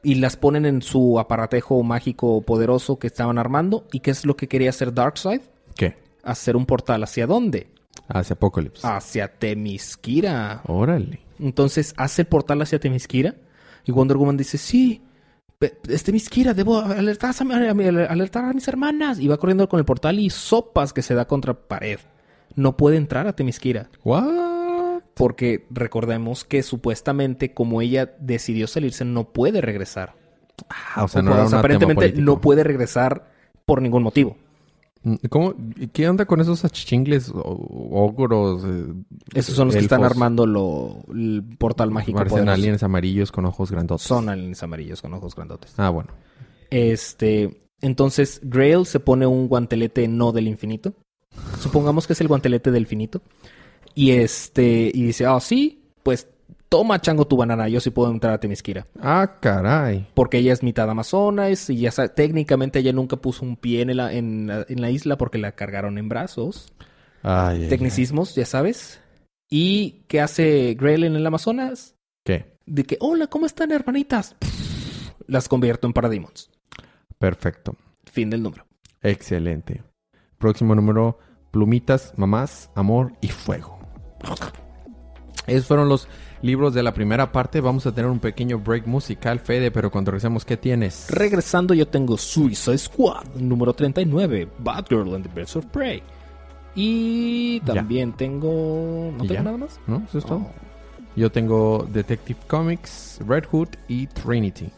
y las ponen en su aparatejo mágico poderoso que estaban armando. ¿Y qué es lo que quería hacer Darkseid?
¿Qué?
Hacer un portal. ¿Hacia dónde?
Hacia Apocalypse.
Hacia Temisquira.
Órale.
Entonces hace el portal hacia Temisquira. Y Wonder Woman dice: Sí, es Temisquira, debo alertar a, mi- alertar a mis hermanas. Y va corriendo con el portal y sopas que se da contra pared. No puede entrar a Temisquira.
¿What?
Porque recordemos que supuestamente como ella decidió salirse no puede regresar.
Ah, o sea,
O
no
sea,
era un tema
aparentemente no puede regresar por ningún motivo.
Mm, ¿Cómo? ¿Qué onda con esos achichingles o- ogros? eh,
Esos son los que están armando lo, el portal mágico.
Parecen
poderoso.
aliens amarillos con ojos grandotes.
Son aliens amarillos con ojos grandotes.
Ah, bueno.
Este, entonces Grail se pone un guantelete no del infinito. Supongamos que es el guantelete del finito. Y este, y dice, ah, sí, pues toma chango tu banana, yo sí puedo entrar a Temisquira.
Ah, caray.
Porque ella es mitad amazonas y ya sa- técnicamente ella nunca puso un pie en la, en, la- en la isla porque la cargaron en brazos.
Ay, ay, ay.
Tecnicismos, ya sabes. ¿Y qué hace Grail en el Amazonas?
¿Qué?
De que, hola, ¿cómo están, hermanitas? Las convierto en Parademons.
Perfecto.
Fin del número.
Excelente. Próximo número, plumitas, mamás, amor y fuego. Esos fueron los libros de la primera parte. Vamos a tener un pequeño break musical, Fede, pero cuando regresemos, ¿qué tienes?
Regresando, yo tengo Suicide Squad, número 39, Batgirl and the Birds of Prey. Y
Ya.
también tengo. ¿No
¿Y
tengo
ya?
nada más?
¿No? ¿Eso es todo?
Oh.
Yo tengo Detective Comics, Red Hood y Trinity.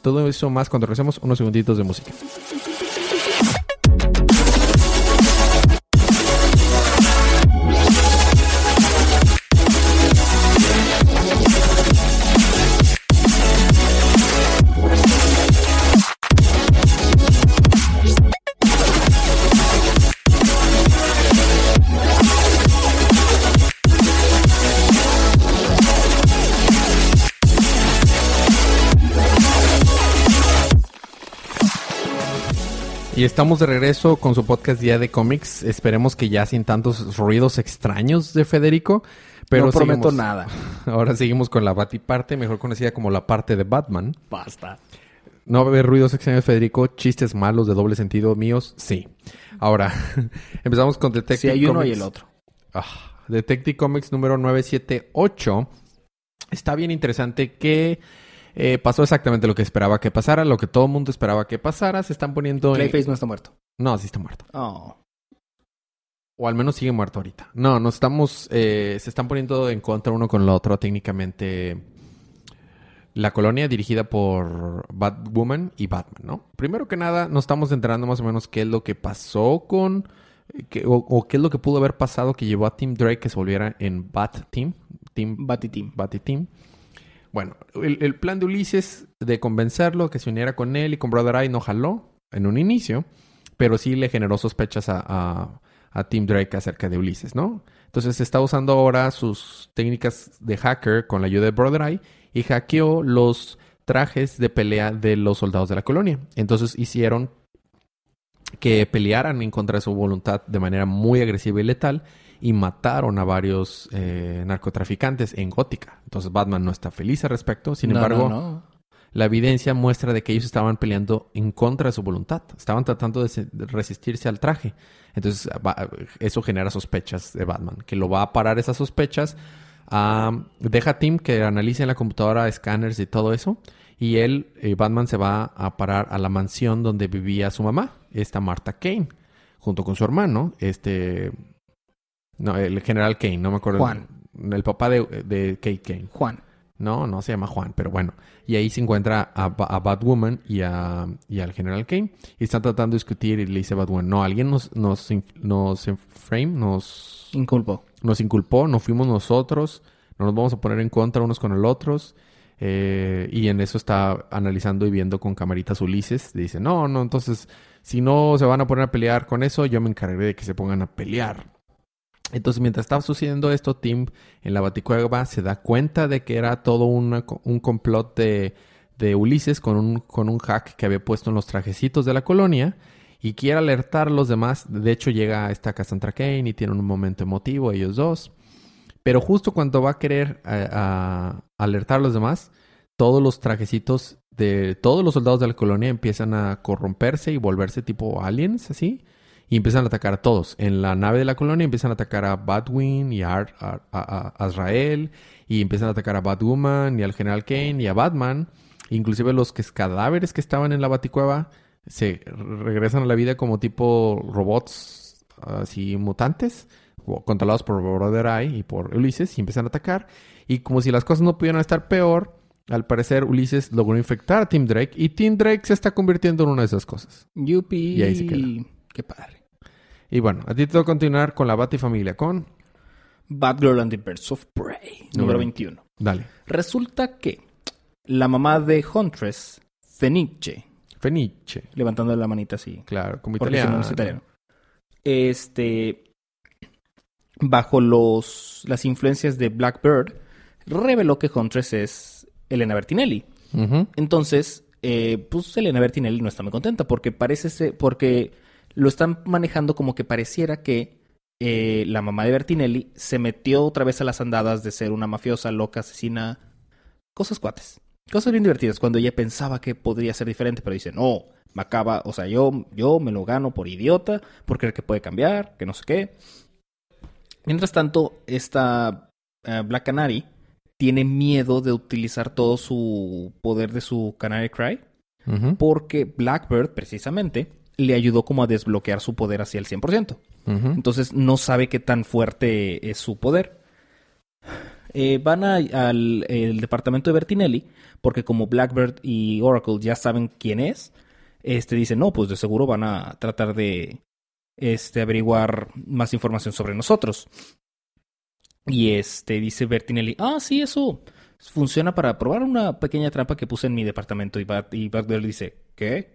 Todo eso más cuando regresemos unos segunditos de música. Y estamos de regreso con su podcast Día de Cómics. Esperemos que ya sin tantos ruidos extraños de Federico. Pero
no prometo
seguimos-
nada.
Ahora seguimos con la Batiparte, mejor conocida como la parte de Batman.
Basta.
No va a haber ruidos extraños, Federico. Chistes malos de doble sentido míos, sí. Ahora, empezamos con Detective
Si hay uno
Comics.
y el otro.
Ah, Detective Comics número 978. Está bien interesante que Eh, pasó exactamente lo que esperaba que pasara, lo que todo el mundo esperaba que pasara. Se están poniendo... en-
Clayface no está muerto.
No, sí está muerto.
Oh.
O al menos sigue muerto ahorita. No, nos estamos... eh, se están poniendo en contra uno con el otro técnicamente. La colonia dirigida por Batwoman y Batman, ¿no? Primero que nada, nos estamos enterando más o menos qué es lo que pasó con... que- o, o qué es lo que pudo haber pasado que llevó a Team Drake que se volviera en Bat Team. Team
Batiteam.
Team. Bueno, el, el plan de Ulises de convencerlo que se uniera con él y con Brother Eye no jaló en un inicio, pero sí le generó sospechas a, a, a Team Drake acerca de Ulises, ¿no? Entonces está usando ahora sus técnicas de hacker con la ayuda de Brother Eye y hackeó los trajes de pelea de los soldados de la colonia. Entonces hicieron que pelearan en contra de su voluntad de manera muy agresiva y letal y mataron a varios eh, narcotraficantes en Gótica. Entonces Batman no está feliz al respecto. Sin
No,
embargo,
no, no.
la evidencia muestra de que ellos estaban peleando en contra de su voluntad. Estaban tratando de, se- de resistirse al traje. Entonces va- eso genera sospechas de Batman, que lo va a parar esas sospechas. Ah, deja a Tim que analice en la computadora escáneres y todo eso. Y él, eh, Batman, se va a parar a la mansión donde vivía su mamá, esta Martha Kane, junto con su hermano, este... No, el general Kane, no me acuerdo.
Juan.
El, el papá de, de Kate Kane.
Juan.
No, no se llama Juan, pero bueno. Y ahí se encuentra a, a Batwoman y, a, y al General Kane. Y están tratando de discutir y le dice Batwoman, no, alguien nos, nos, nos frame, nos,
Inculpo.
nos inculpó, no fuimos nosotros, no nos vamos a poner en contra unos con el otros. Eh, y en eso está analizando y viendo con camaritas Ulises. Dice, no, no, entonces, si no se van a poner a pelear con eso, yo me encargaré de que se pongan a pelear. Entonces, mientras estaba sucediendo esto, Tim en la Baticueva se da cuenta de que era todo un complot de, de Ulises con un, con un hack que había puesto en los trajecitos de la colonia y quiere alertar a los demás. De hecho, llega esta Cassandra Kane y tienen un momento emotivo ellos dos. Pero justo cuando va a querer eh, a- alertar a los demás, todos los trajecitos de todos los soldados de la colonia empiezan a corromperse y volverse tipo aliens, así. Y empiezan a atacar a todos. En la nave de la colonia empiezan a atacar a Batwing y a, Ar- a, a- a Azrael. Y empiezan a atacar a Batwoman y al General Kane y a Batman. Inclusive los que cadáveres que estaban en la Baticueva se regresan a la vida como tipo robots así mutantes. Controlados por Brother Eye y por Ulises. Y empiezan a atacar. Y como si las cosas no pudieran estar peor, al parecer Ulises logró infectar a Tim Drake. Y Tim Drake se está convirtiendo en una de esas cosas.
Yupi.
Y ahí se queda.
Qué padre.
Y bueno, a ti te toca continuar con la Batifamilia con...
Batgirl and the Birds of Prey. Número
Número
21.
Dale.
Resulta que la mamá de Huntress, Fenice,
Fenice.
levantando la manita así,
Claro, como italiano.
no, no es italiano. Este, bajo los, las influencias de Blackbird, reveló que Huntress es Elena Bertinelli. Entonces, eh, pues Elena Bertinelli no está muy contenta porque parece ser, porque lo están manejando como que pareciera que eh, la mamá de Bertinelli se metió otra vez a las andadas de ser una mafiosa, loca, asesina, cosas cuates, cosas bien divertidas. Cuando ella pensaba que podría ser diferente, pero dice no, me acaba, o sea, yo, yo me lo gano por idiota, por creer que puede cambiar, que no sé qué. Mientras tanto, esta eh, Black Canary tiene miedo de utilizar todo su poder de su Canary Cry porque Blackbird, precisamente, le ayudó como a desbloquear su poder hacia el 100%.
Ujú.
Entonces no sabe qué tan fuerte es su poder. Eh, van a- al el departamento de Bertinelli porque como Blackbird y Oracle ya saben quién es, este dicen, no, pues de seguro van a tratar de este, averiguar más información sobre nosotros. Y este dice Bertinelli, ah, sí, eso funciona para probar una pequeña trampa que puse en mi departamento. Y Blackbird dice, ¿qué?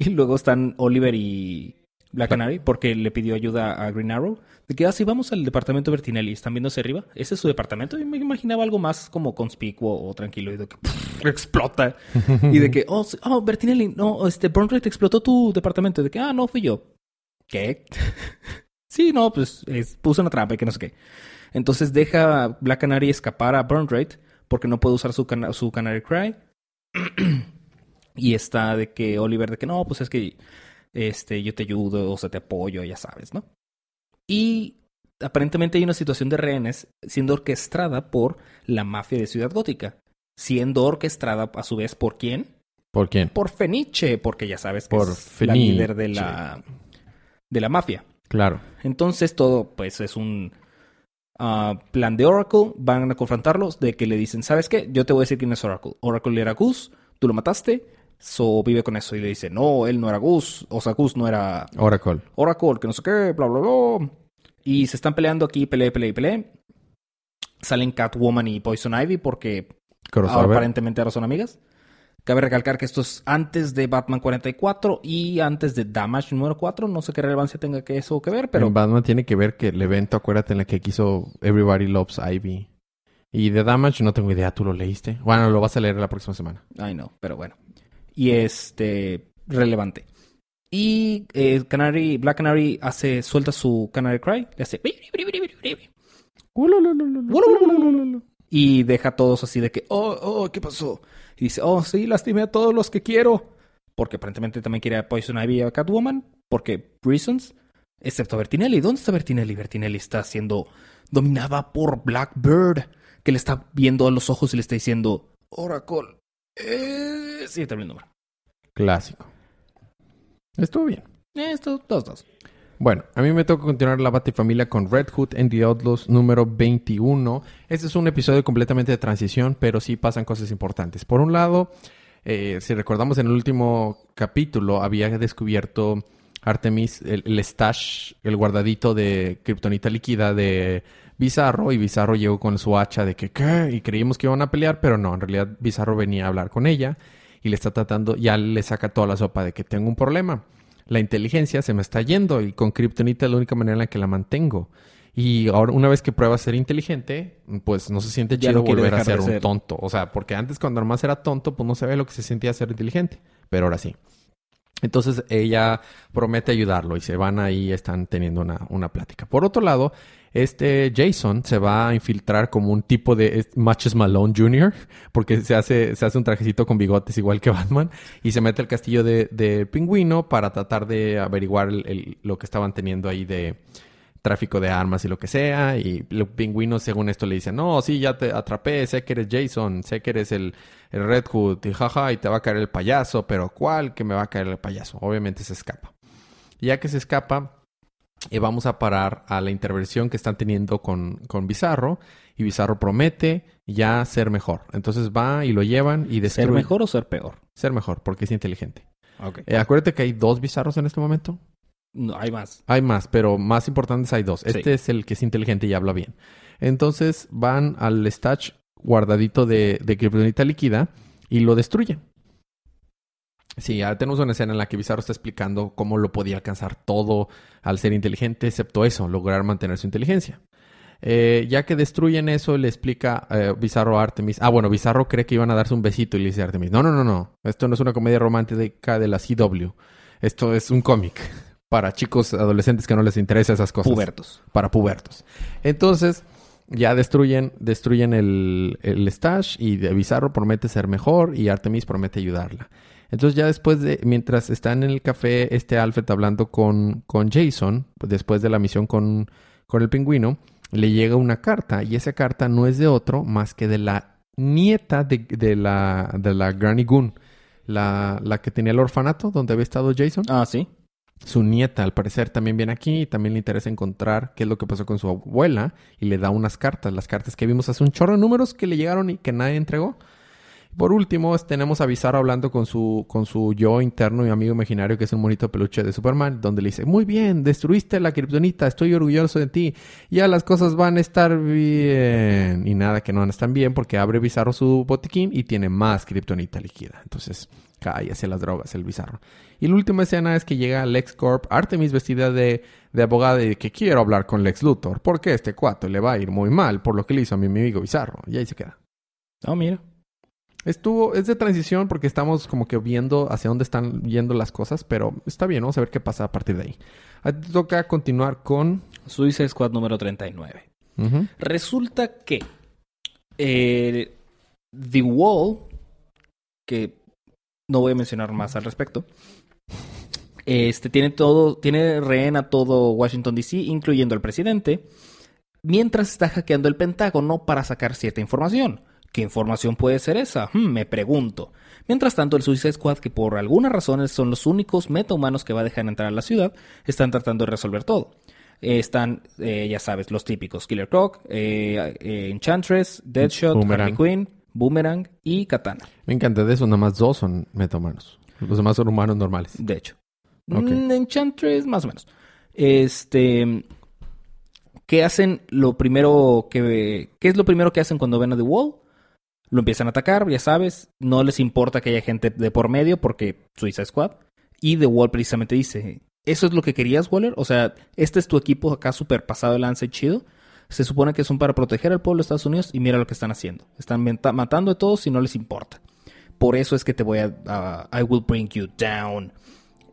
Y luego están Oliver y Black Canary porque le pidió ayuda a Green Arrow. De que, ah, sí, vamos al departamento Bertinelli. ¿Están viendo hacia arriba? ¿Ese es su departamento? Y me imaginaba algo más como conspicuo o tranquilo. Y de que pff, explota. y de que, oh, oh, Bertinelli, no, este, Burnred explotó tu departamento. Y de que, ah, no, fui yo. ¿Qué? sí, no, pues es- puso una trampa y que no sé qué. Entonces deja a Black Canary escapar a Burnrate porque no puede usar su, cana- su Canary Cry. y está de que Oliver de que no, pues es que este, yo te ayudo, o sea, te apoyo, ya sabes, ¿no? Y aparentemente hay una situación de rehenes siendo orquestada por la mafia de Ciudad Gótica. siendo orquestada a su vez por quién?
¿Por quién?
Por Fenice, porque ya sabes que
Por
es la líder de la, de la mafia.
Claro.
Entonces todo pues es un ah, plan de Oracle. Van a confrontarlos de que le dicen, ¿sabes qué? Yo te voy a decir quién es Oracle. Oracle era Gus, tú lo mataste, so vive con eso. Y le dice, no, él no era Gus, o sea, Gus no era
Oracle.
Oracle, que no sé qué, bla, bla, bla. Y se están peleando aquí, pelea, pelea, pelea. Salen Catwoman y Poison Ivy porque
Crossover.
aparentemente ahora son amigas. Cabe recalcar que esto es antes de Batman 44 y antes de Damage número 4. No sé qué relevancia tenga que eso que ver, pero
En Batman tiene que ver que el evento, acuérdate, en la que quiso Everybody Loves Ivy. Y de Damage no tengo idea, ¿tú lo leíste? Bueno, lo vas a leer la próxima semana.
Ay, no, pero bueno. Y este, relevante. Y eh, Canary, Black Canary hace, suelta su Canary Cry, le hace... Y deja a todos así de que, oh, oh, ¿qué pasó? Y dice, oh, sí, lastimé a todos los que quiero. Porque aparentemente también quiere a Poison Ivy y a Catwoman. Porque reasons. Excepto a Bertinelli. ¿Dónde está Bertinelli? Bertinelli está siendo dominada por Blackbird. Que le está viendo a los ojos y le está diciendo, Oracle. Eh... Sí, está viendo mal.
Clásico. Estuvo bien.
Eh, Esto, dos, dos.
Bueno, a mí me toca continuar la Batifamilia con Red Hood and the Outlaws número 21. Este es un episodio completamente de transición, pero sí pasan cosas importantes. Por un lado, eh, si recordamos en el último capítulo, había descubierto Artemis el, el stash, el guardadito de Kryptonita líquida de Bizarro, y Bizarro llegó con su hacha de que, ¿qué? Y creímos que iban a pelear, pero no, en realidad Bizarro venía a hablar con ella y le está tratando, ya le saca toda la sopa de que tengo un problema la inteligencia se me está yendo y con Kryptonita es la única manera en la que la mantengo. Y ahora, una vez que prueba a ser inteligente, pues no se siente
Ya
chido
no
volver a
de
ser un
ser.
tonto. O sea, porque antes cuando nomás era tonto, pues no ve lo que se sentía ser inteligente. Pero ahora sí. Entonces ella promete ayudarlo y se van ahí, están teniendo una, una plática. Por otro lado, este Jason se va a infiltrar como un tipo de es Matches Malone Jr., porque se hace, se hace un trajecito con bigotes igual que Batman, y se mete al castillo de, de Pingüino para tratar de averiguar lo que estaban teniendo ahí de tráfico de armas y lo que sea. Y el pingüino, según esto, le dice, no, sí, ya te atrapé, sé que eres Jason, sé que eres el, el Red Hood, y jaja, y te va a caer el payaso, pero ¿cuál que me va a caer el payaso? Obviamente se escapa. Ya que se escapa, eh, vamos a parar a la intervención que están teniendo con, con Bizarro. Y Bizarro promete ya ser mejor. Entonces va y lo llevan y destruye.
¿Ser mejor o ser peor?
Ser mejor, porque es inteligente. Eh, acuérdate que hay dos Bizarros en este momento.
No, hay más.
Hay más, pero más importantes hay dos.
Sí.
Este es el que es inteligente y habla bien. Entonces van al stash guardadito de, de Kryptonita líquida y lo destruyen. Sí, ya tenemos una escena en la que Bizarro está explicando cómo lo podía alcanzar todo al ser inteligente, excepto eso, lograr mantener su inteligencia. Eh, ya que destruyen eso, le explica eh, Bizarro a Artemis. Ah, bueno, Bizarro cree que iban a darse un besito y le dice a Artemis: No, no, no, no. Esto no es una comedia romántica de la CW. Esto es un cómic para chicos adolescentes que no les interesa esas cosas
Pubertos.
para pubertos. Entonces, ya destruyen, destruyen el, el stash y Bizarro promete ser mejor y Artemis promete ayudarla. Entonces ya después de, mientras están en el café, este Alfred hablando con, con Jason, después de la misión con, con el pingüino, le llega una carta y esa carta no es de otro más que de la nieta de, de la, de la Granny Goon, la, la que tenía el orfanato donde había estado Jason.
Ah, sí.
Su nieta, al parecer, también viene aquí y también le interesa encontrar qué es lo que pasó con su abuela y le da unas cartas, las cartas que vimos hace un chorro de números que le llegaron y que nadie entregó. Por último, tenemos a Bizarro hablando con su, con su yo interno y amigo imaginario, que es un monito peluche de Superman, donde le dice, muy bien, destruiste la kriptonita, estoy orgulloso de ti, ya las cosas van a estar bien. Y nada, que no están bien, porque abre Bizarro su botiquín y tiene más kriptonita líquida. Entonces, hacia las drogas el Bizarro. Y la última escena es que llega Lex Corp, Artemis vestida de, de abogada y que quiero hablar con Lex Luthor, porque este cuato le va a ir muy mal por lo que le hizo a mi amigo Bizarro. Y ahí se queda.
Ah, mira.
Estuvo, es de transición porque estamos como que viendo hacia dónde están yendo las cosas, pero está bien, vamos a ver qué pasa a partir de ahí. A ti te toca continuar con...
Suicide Squad número 39.
Ujú.
Resulta que eh, The Wall, que no voy a mencionar más al respecto, este tiene todo, tiene rehén a todo Washington DC, incluyendo al presidente, mientras está hackeando el Pentágono para sacar cierta información. ¿Qué información puede ser esa? Hmm, me pregunto. Mientras tanto, el Suicide Squad, que por algunas razones son los únicos metahumanos que va a dejar entrar a la ciudad, están tratando de resolver todo. Eh, están, eh, ya sabes, los típicos: Killer Croc, eh, Enchantress, Deadshot,
Boomerang.
Harley Quinn, Boomerang y Katana.
Me encanta de eso, nada más dos son metahumanos. Los demás son humanos normales.
De hecho. Mm, Enchantress, más o menos. Este. ¿Qué hacen lo primero que. ¿Qué es lo primero que hacen cuando ven a The Wall? Lo empiezan a atacar, ya sabes. No les importa que haya gente de por medio porque Suicide Squad. Y The Wall precisamente dice: ¿Eso es lo que querías, Waller? O sea, este es tu equipo acá súper pasado de lance chido. Se supone que son para proteger al pueblo de Estados Unidos y mira lo que están haciendo. Están matando a todos y no les importa. Por eso es que te voy a... I will bring you down.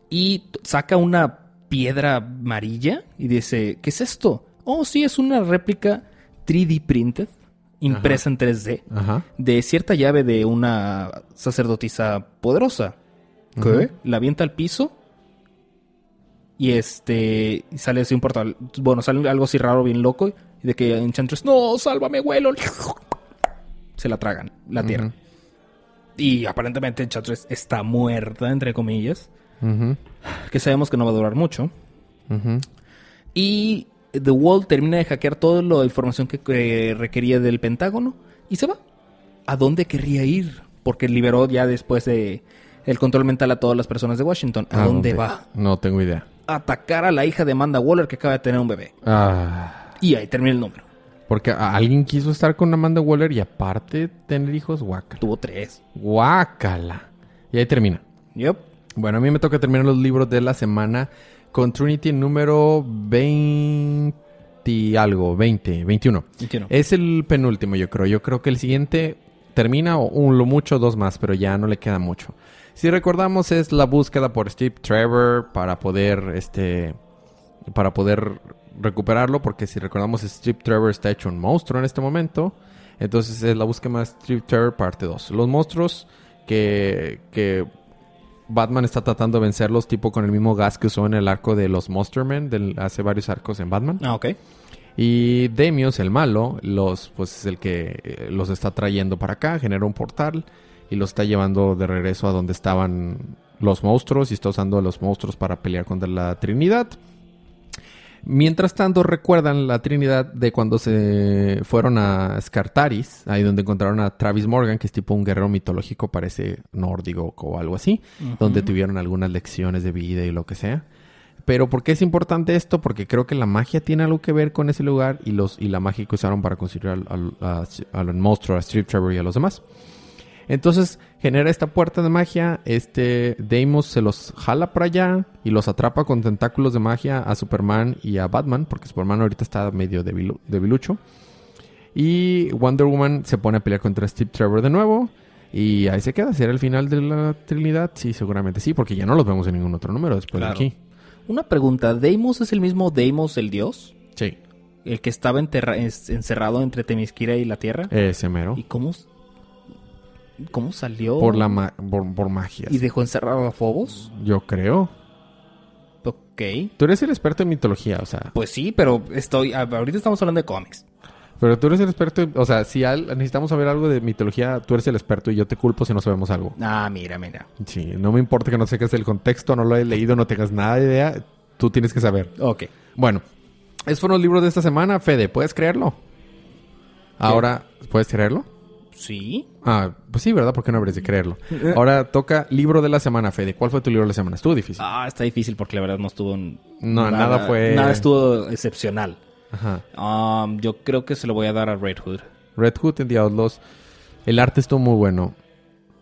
Y saca una piedra amarilla y dice, ¿qué es esto? Oh, sí, es una réplica 3D printed, impresa en 3D,
Ajá.
de cierta llave de una sacerdotisa poderosa. ¿Qué? La avienta al piso y este y sale así un portal. Bueno, sale algo así raro, bien loco. Y de que Enchantress, no, sálvame, abuelo. Se la tragan, la tierra. Y aparentemente Enchantress está muerta, entre comillas. Que sabemos que no va a durar mucho. Y The Wall termina de hackear toda la información que eh, requería del Pentágono y se va. ¿A dónde querría ir? Porque liberó ya después de el control mental a todas las personas de Washington. ¿A, dónde, va?
No tengo idea.
Atacar a la hija de Amanda Waller que acaba de tener un bebé.
Ah,
Y ahí termina el número.
porque alguien quiso estar con Amanda Waller y aparte tener hijos, guácala.
Tuvo tres.
Guácala. Y ahí termina.
Yep.
Bueno, a mí me toca terminar los libros de la semana con Trinity número 20 y algo, 20, 21.
21.
Es el penúltimo, yo creo. Yo creo que el siguiente termina o un, lo mucho dos más, pero ya no le queda mucho. Si recordamos es la búsqueda por Steve Trevor para poder este para poder recuperarlo porque si recordamos Steve Trevor está hecho un monstruo en este momento. Entonces es la búsqueda de Steve Trevor parte 2. Los monstruos que que Batman está tratando de vencerlos tipo con el mismo gas que usó en el arco de los Monstermen del hace varios arcos en Batman.
Ah, ok.
Y Demios, el malo, los, pues es el que eh, los está trayendo para acá, genera un portal y los está llevando de regreso a donde estaban los monstruos y está usando a los monstruos para pelear contra la Trinidad. Mientras tanto, recuerdan la Trinidad de cuando se fueron a Scartaris, ahí donde encontraron a Travis Morgan, que es tipo un guerrero mitológico, parece nórdico o algo así, donde tuvieron algunas lecciones de vida y lo que sea. Pero ¿por qué es importante esto? Porque creo que la magia tiene algo que ver con ese lugar y los y la magia que usaron para construir al, al, a- al monstruo, a Steve Trevor y a los demás. Entonces genera esta puerta de magia, este Deimos se los jala para allá y los atrapa con tentáculos de magia a Superman y a Batman, porque Superman ahorita está medio debilu- debilucho. Y Wonder Woman se pone a pelear contra Steve Trevor de nuevo. Y ahí se queda. ¿Será el final de la Trinidad? Sí, seguramente sí, porque ya no los vemos en ningún otro número después
Claro.
de aquí.
Una pregunta. ¿Deimos es el mismo Deimos el dios?
Sí.
El que estaba encerrado entre Temisquira y la Tierra.
Ese mero.
¿Y cómo, cómo salió?
Por la ma- por, por magia.
¿Y dejó encerrado a Phobos?
Yo creo.
Ok.
Tú eres el experto en mitología, o sea.
Pues sí, pero estoy. Ahorita estamos hablando de cómics.
Pero tú eres el experto, en- o sea, si al- necesitamos saber algo de mitología, tú eres el experto y yo te culpo si no sabemos algo.
Ah, mira, mira.
Sí, no me importa que no sepas el contexto, no lo hayas leído, no tengas nada de idea, tú tienes que saber.
Ok.
Bueno, esos fueron los libros de esta semana, Fede, ¿puedes creerlo? Ahora, ¿puedes creerlo?
Sí.
Ah, pues sí, ¿verdad? Porque no habrías de creerlo. Ahora toca libro de la semana, Fede. ¿Cuál fue tu libro de la semana? Estuvo difícil.
Ah, está difícil porque la verdad no estuvo. en-
No, nada fue-
Nada estuvo excepcional.
Ajá.
Um, yo creo que se lo voy a dar a Red Hood.
Red Hood and the Outlaws. El arte estuvo muy bueno.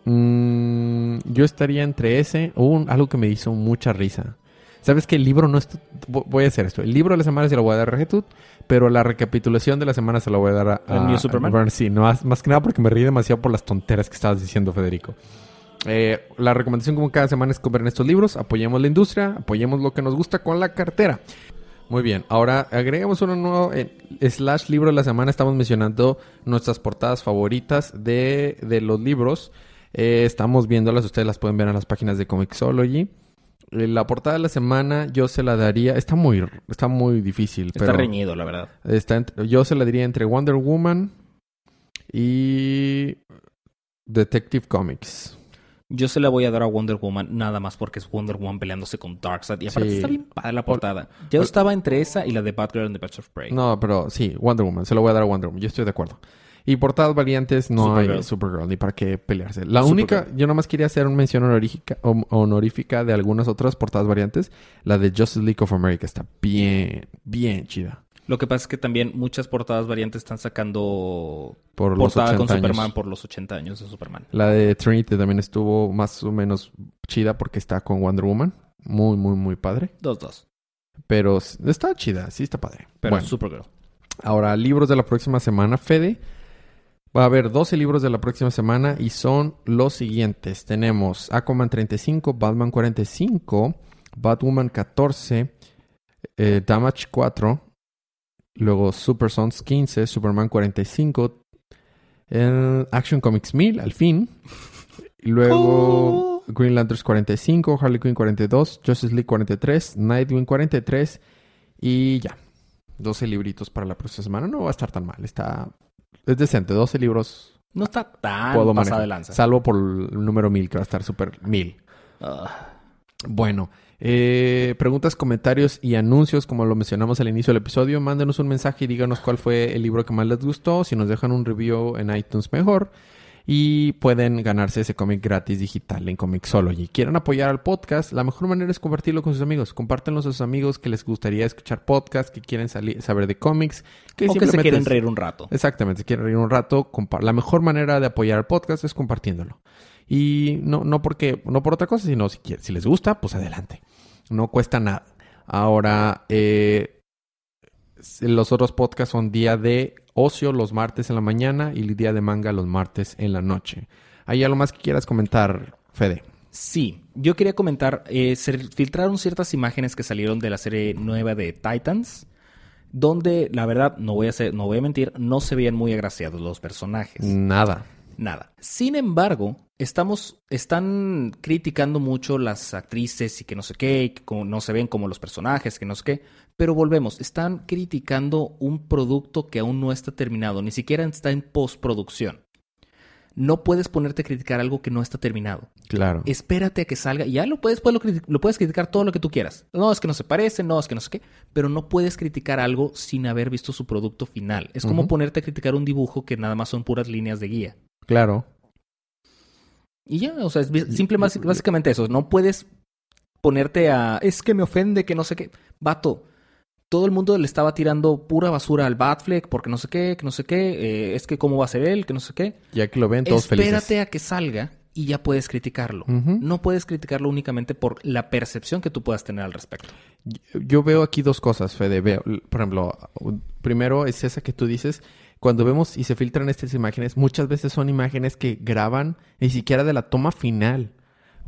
Mm, yo estaría entre ese o un- algo que me hizo mucha risa. ¿Sabes que el libro no es... vo- Voy a hacer esto. El libro de la semana se lo voy a dar a pero la recapitulación de la semana se lo voy a dar a...
¿El
a-
New
a
Superman?
Sí, no, más, que nada porque me ríe demasiado por las tonteras que estabas diciendo, Federico. Eh, la recomendación como cada semana es comprar estos libros, apoyemos la industria, apoyemos lo que nos gusta con la cartera. Muy bien, ahora agregamos uno nuevo slash libro de la semana. Estamos mencionando nuestras portadas favoritas de, de los libros. Eh, estamos viéndolas, ustedes las pueden ver en las páginas de Comixology. La portada de la semana yo se la daría, está muy, está muy difícil,
Está
pero
reñido, la verdad.
está yo se la diría entre Wonder Woman Y Detective Comics.
Yo se la voy a dar a Wonder Woman nada más porque es Wonder Woman peleándose con Darkseid. Y aparte
Sí.
está bien padre la portada. Yo estaba entre esa y la de Batgirl and the Birds of Prey.
No, pero sí, Wonder Woman. Se lo voy a dar a Wonder Woman. Yo estoy de acuerdo. Y portadas variantes no
Supergirl.
hay Supergirl, ni para qué pelearse. La
Supergirl.
única, yo nomás quería hacer una mención honorífica, honorífica de algunas otras portadas variantes. La de Justice League of America está bien, bien chida.
Lo que pasa es que también muchas portadas variantes están sacando
Por los
portada
80
con
años.
Superman por los 80 años de Superman.
La de Trinity también estuvo más o menos chida porque está con Wonder Woman. Muy, muy, muy padre.
Dos, dos.
Pero está chida, sí está padre.
Pero
bueno,
Supergirl.
ahora libros de la próxima semana, Fede. Va a haber 12 libros de la próxima semana y son los siguientes. Tenemos Aquaman 35, Batman 45, Batwoman 14, eh, Damage 4, luego Super Sons 15, Superman 45, el Action Comics 1000 al fin, y luego Green Lanterns 45, Harley Quinn 42, Justice League 43, Nightwing 43 y ya. 12 libritos para la próxima semana. No va a estar tan mal. Está... Es decente. 12 libros
No está tan
puedo
pasada de lanza.
Salvo por el número 1000 que va a estar súper 1000.
Ah,
Bueno, eh, preguntas, comentarios y anuncios, como lo mencionamos al inicio del episodio, mándenos un mensaje y díganos cuál fue el libro que más les gustó. Si nos dejan un review en iTunes, mejor. Y pueden ganarse ese cómic gratis digital en Comixology. Quieren apoyar al podcast, la mejor manera es compartirlo con sus amigos. Compártanlo a sus amigos que les gustaría escuchar podcast, que quieren salir, saber de cómics. Que
o que se quieren reír un rato.
Exactamente, si quieren reír un rato, la mejor manera de apoyar al podcast es compartiéndolo. Y no, no porque, no por otra cosa, sino si, quiere- si les gusta, pues adelante. No cuesta nada. Ahora, eh, los otros podcasts son día de ocio los martes en la mañana y día de manga los martes en la noche. ¿Hay algo más que quieras comentar, Fede?
Sí, yo quería comentar, eh, se filtraron ciertas imágenes que salieron de la serie nueva de Titans, donde la verdad, no voy a ser, no voy a mentir, no se veían muy agraciados los personajes.
Nada.
Nada. Sin embargo, estamos, están criticando mucho las actrices y que no sé qué, y que no se ven como los personajes, que no sé qué. Pero volvemos, están criticando un producto que aún no está terminado, ni siquiera está en postproducción. No puedes ponerte a criticar algo que no está terminado.
Claro.
Espérate a que salga. Ya lo puedes, pues, lo, puedes criticar todo lo que tú quieras. No, es que no se parece, no, es que no sé qué. Pero no puedes criticar algo sin haber visto su producto final. Es como ponerte a criticar un dibujo que nada más son puras líneas de guía.
Claro.
Y ya, o sea, es simple, básicamente eso. No puedes ponerte a. Es que me ofende, que no sé qué. Vato, todo el mundo le estaba tirando pura basura al Batfleck porque no sé qué, que no sé qué. eh, es que cómo va a ser él, que no sé qué.
Ya que lo ven todos
Espérate
felices.
a que salga y ya puedes criticarlo. No puedes criticarlo únicamente por la percepción que tú puedas tener al respecto.
Yo veo aquí dos cosas, Fede. Veo, por ejemplo, primero es esa que tú dices. Cuando vemos y se filtran estas imágenes, muchas veces son imágenes que graban ni siquiera de la toma final.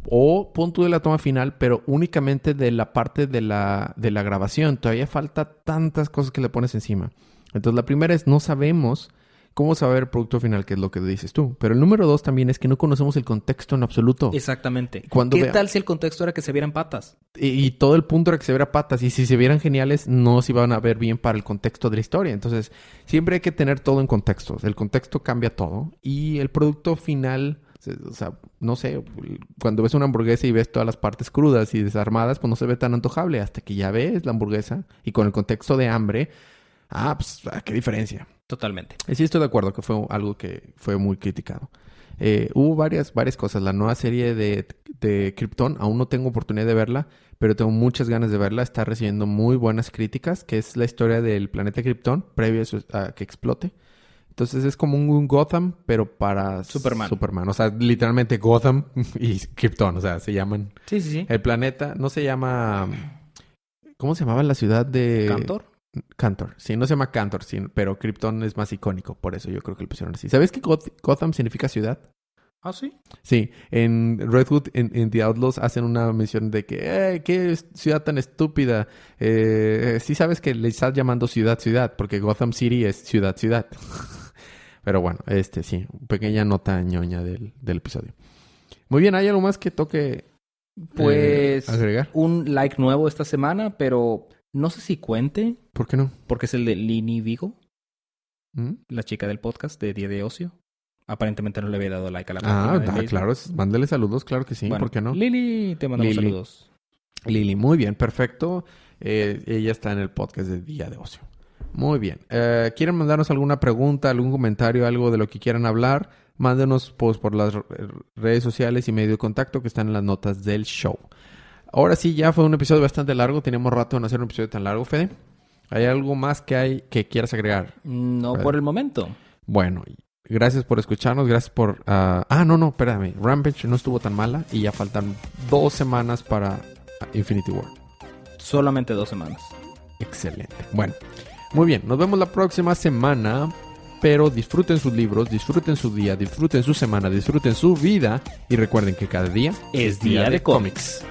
O punto de la toma final, pero únicamente de la parte de la, de la grabación. Todavía falta tantas cosas que le pones encima. Entonces, la primera es no sabemos cómo ver el producto final, que es lo que dices tú. Pero el número dos también es que no conocemos el contexto en absoluto.
Exactamente.
Cuando
¿Qué
vea-
tal si el contexto era que se vieran patas?
Y, y todo el punto era que se viera patas. Y si se vieran geniales, no se iban a ver bien para el contexto de la historia. Entonces, siempre hay que tener todo en contextos. El contexto cambia todo. Y el producto final, o sea, no sé, cuando ves una hamburguesa y ves todas las partes crudas y desarmadas, pues no se ve tan antojable. Hasta que ya ves la hamburguesa y con el contexto de hambre, ah, pues, ah, qué diferencia.
Totalmente.
Sí, estoy de acuerdo que fue algo que fue muy criticado. Eh, hubo varias, varias cosas. La nueva serie de, de Krypton, aún no tengo oportunidad de verla, pero tengo muchas ganas de verla. Está recibiendo muy buenas críticas, que es la historia del planeta Krypton previo a, que explote. Entonces es como un, un Gotham, pero para
Superman.
Superman. O sea, literalmente Gotham y Krypton. O sea, se llaman.
Sí, sí, sí.
El planeta no se llama. ¿Cómo se llamaba la ciudad de.
¿Cantor?
Cantor. Sí, no se llama Cantor, sí, pero Krypton es más icónico, por eso yo creo que lo pusieron así. ¿Sabes que Goth- Gotham significa ciudad?
Ah, sí.
Sí, en Redwood, en, en The Outlaws, hacen una mención de que, "Eh, qué ciudad tan estúpida! Eh, sí sabes que le estás llamando ciudad, ciudad, porque Gotham City es ciudad, ciudad. pero bueno, este sí, pequeña nota ñoña del, del episodio. Muy bien, ¿hay algo más que toque eh,
Pues
agregar?
un like nuevo esta semana, pero no sé si cuente,
¿Por qué no?
porque es el de Lini Vigo.
¿Mm?
la chica del podcast de Día de Ocio. Aparentemente no le había dado like a la página
Ah,
de
da,
Facebook.
claro. es- Mándale saludos, claro que sí.
Bueno,
¿Por qué no?
Lili, te mandamos
Lili.
saludos.
Lili, muy bien, perfecto. Eh, ella está en el podcast de Día de Ocio. Muy bien. Eh, ¿Quieren mandarnos alguna pregunta, algún comentario, algo de lo que quieran hablar? Mándenos pues, por las re- redes sociales y medio de contacto que están en las notas del show. Ahora sí, ya fue un episodio bastante largo. Teníamos rato en hacer un episodio tan largo, Fede. ¿Hay algo más que hay que quieras agregar?
No por el momento.
Bueno, gracias por escucharnos, gracias por... ah, ah, no, no, espérame. Rampage no estuvo tan mala y ya faltan dos semanas para Infinity War.
Solamente dos semanas.
Excelente. Bueno, muy bien. Nos vemos la próxima semana. Pero disfruten sus libros, disfruten su día, disfruten su semana, disfruten su vida. Y recuerden que cada día
Es día de cómics.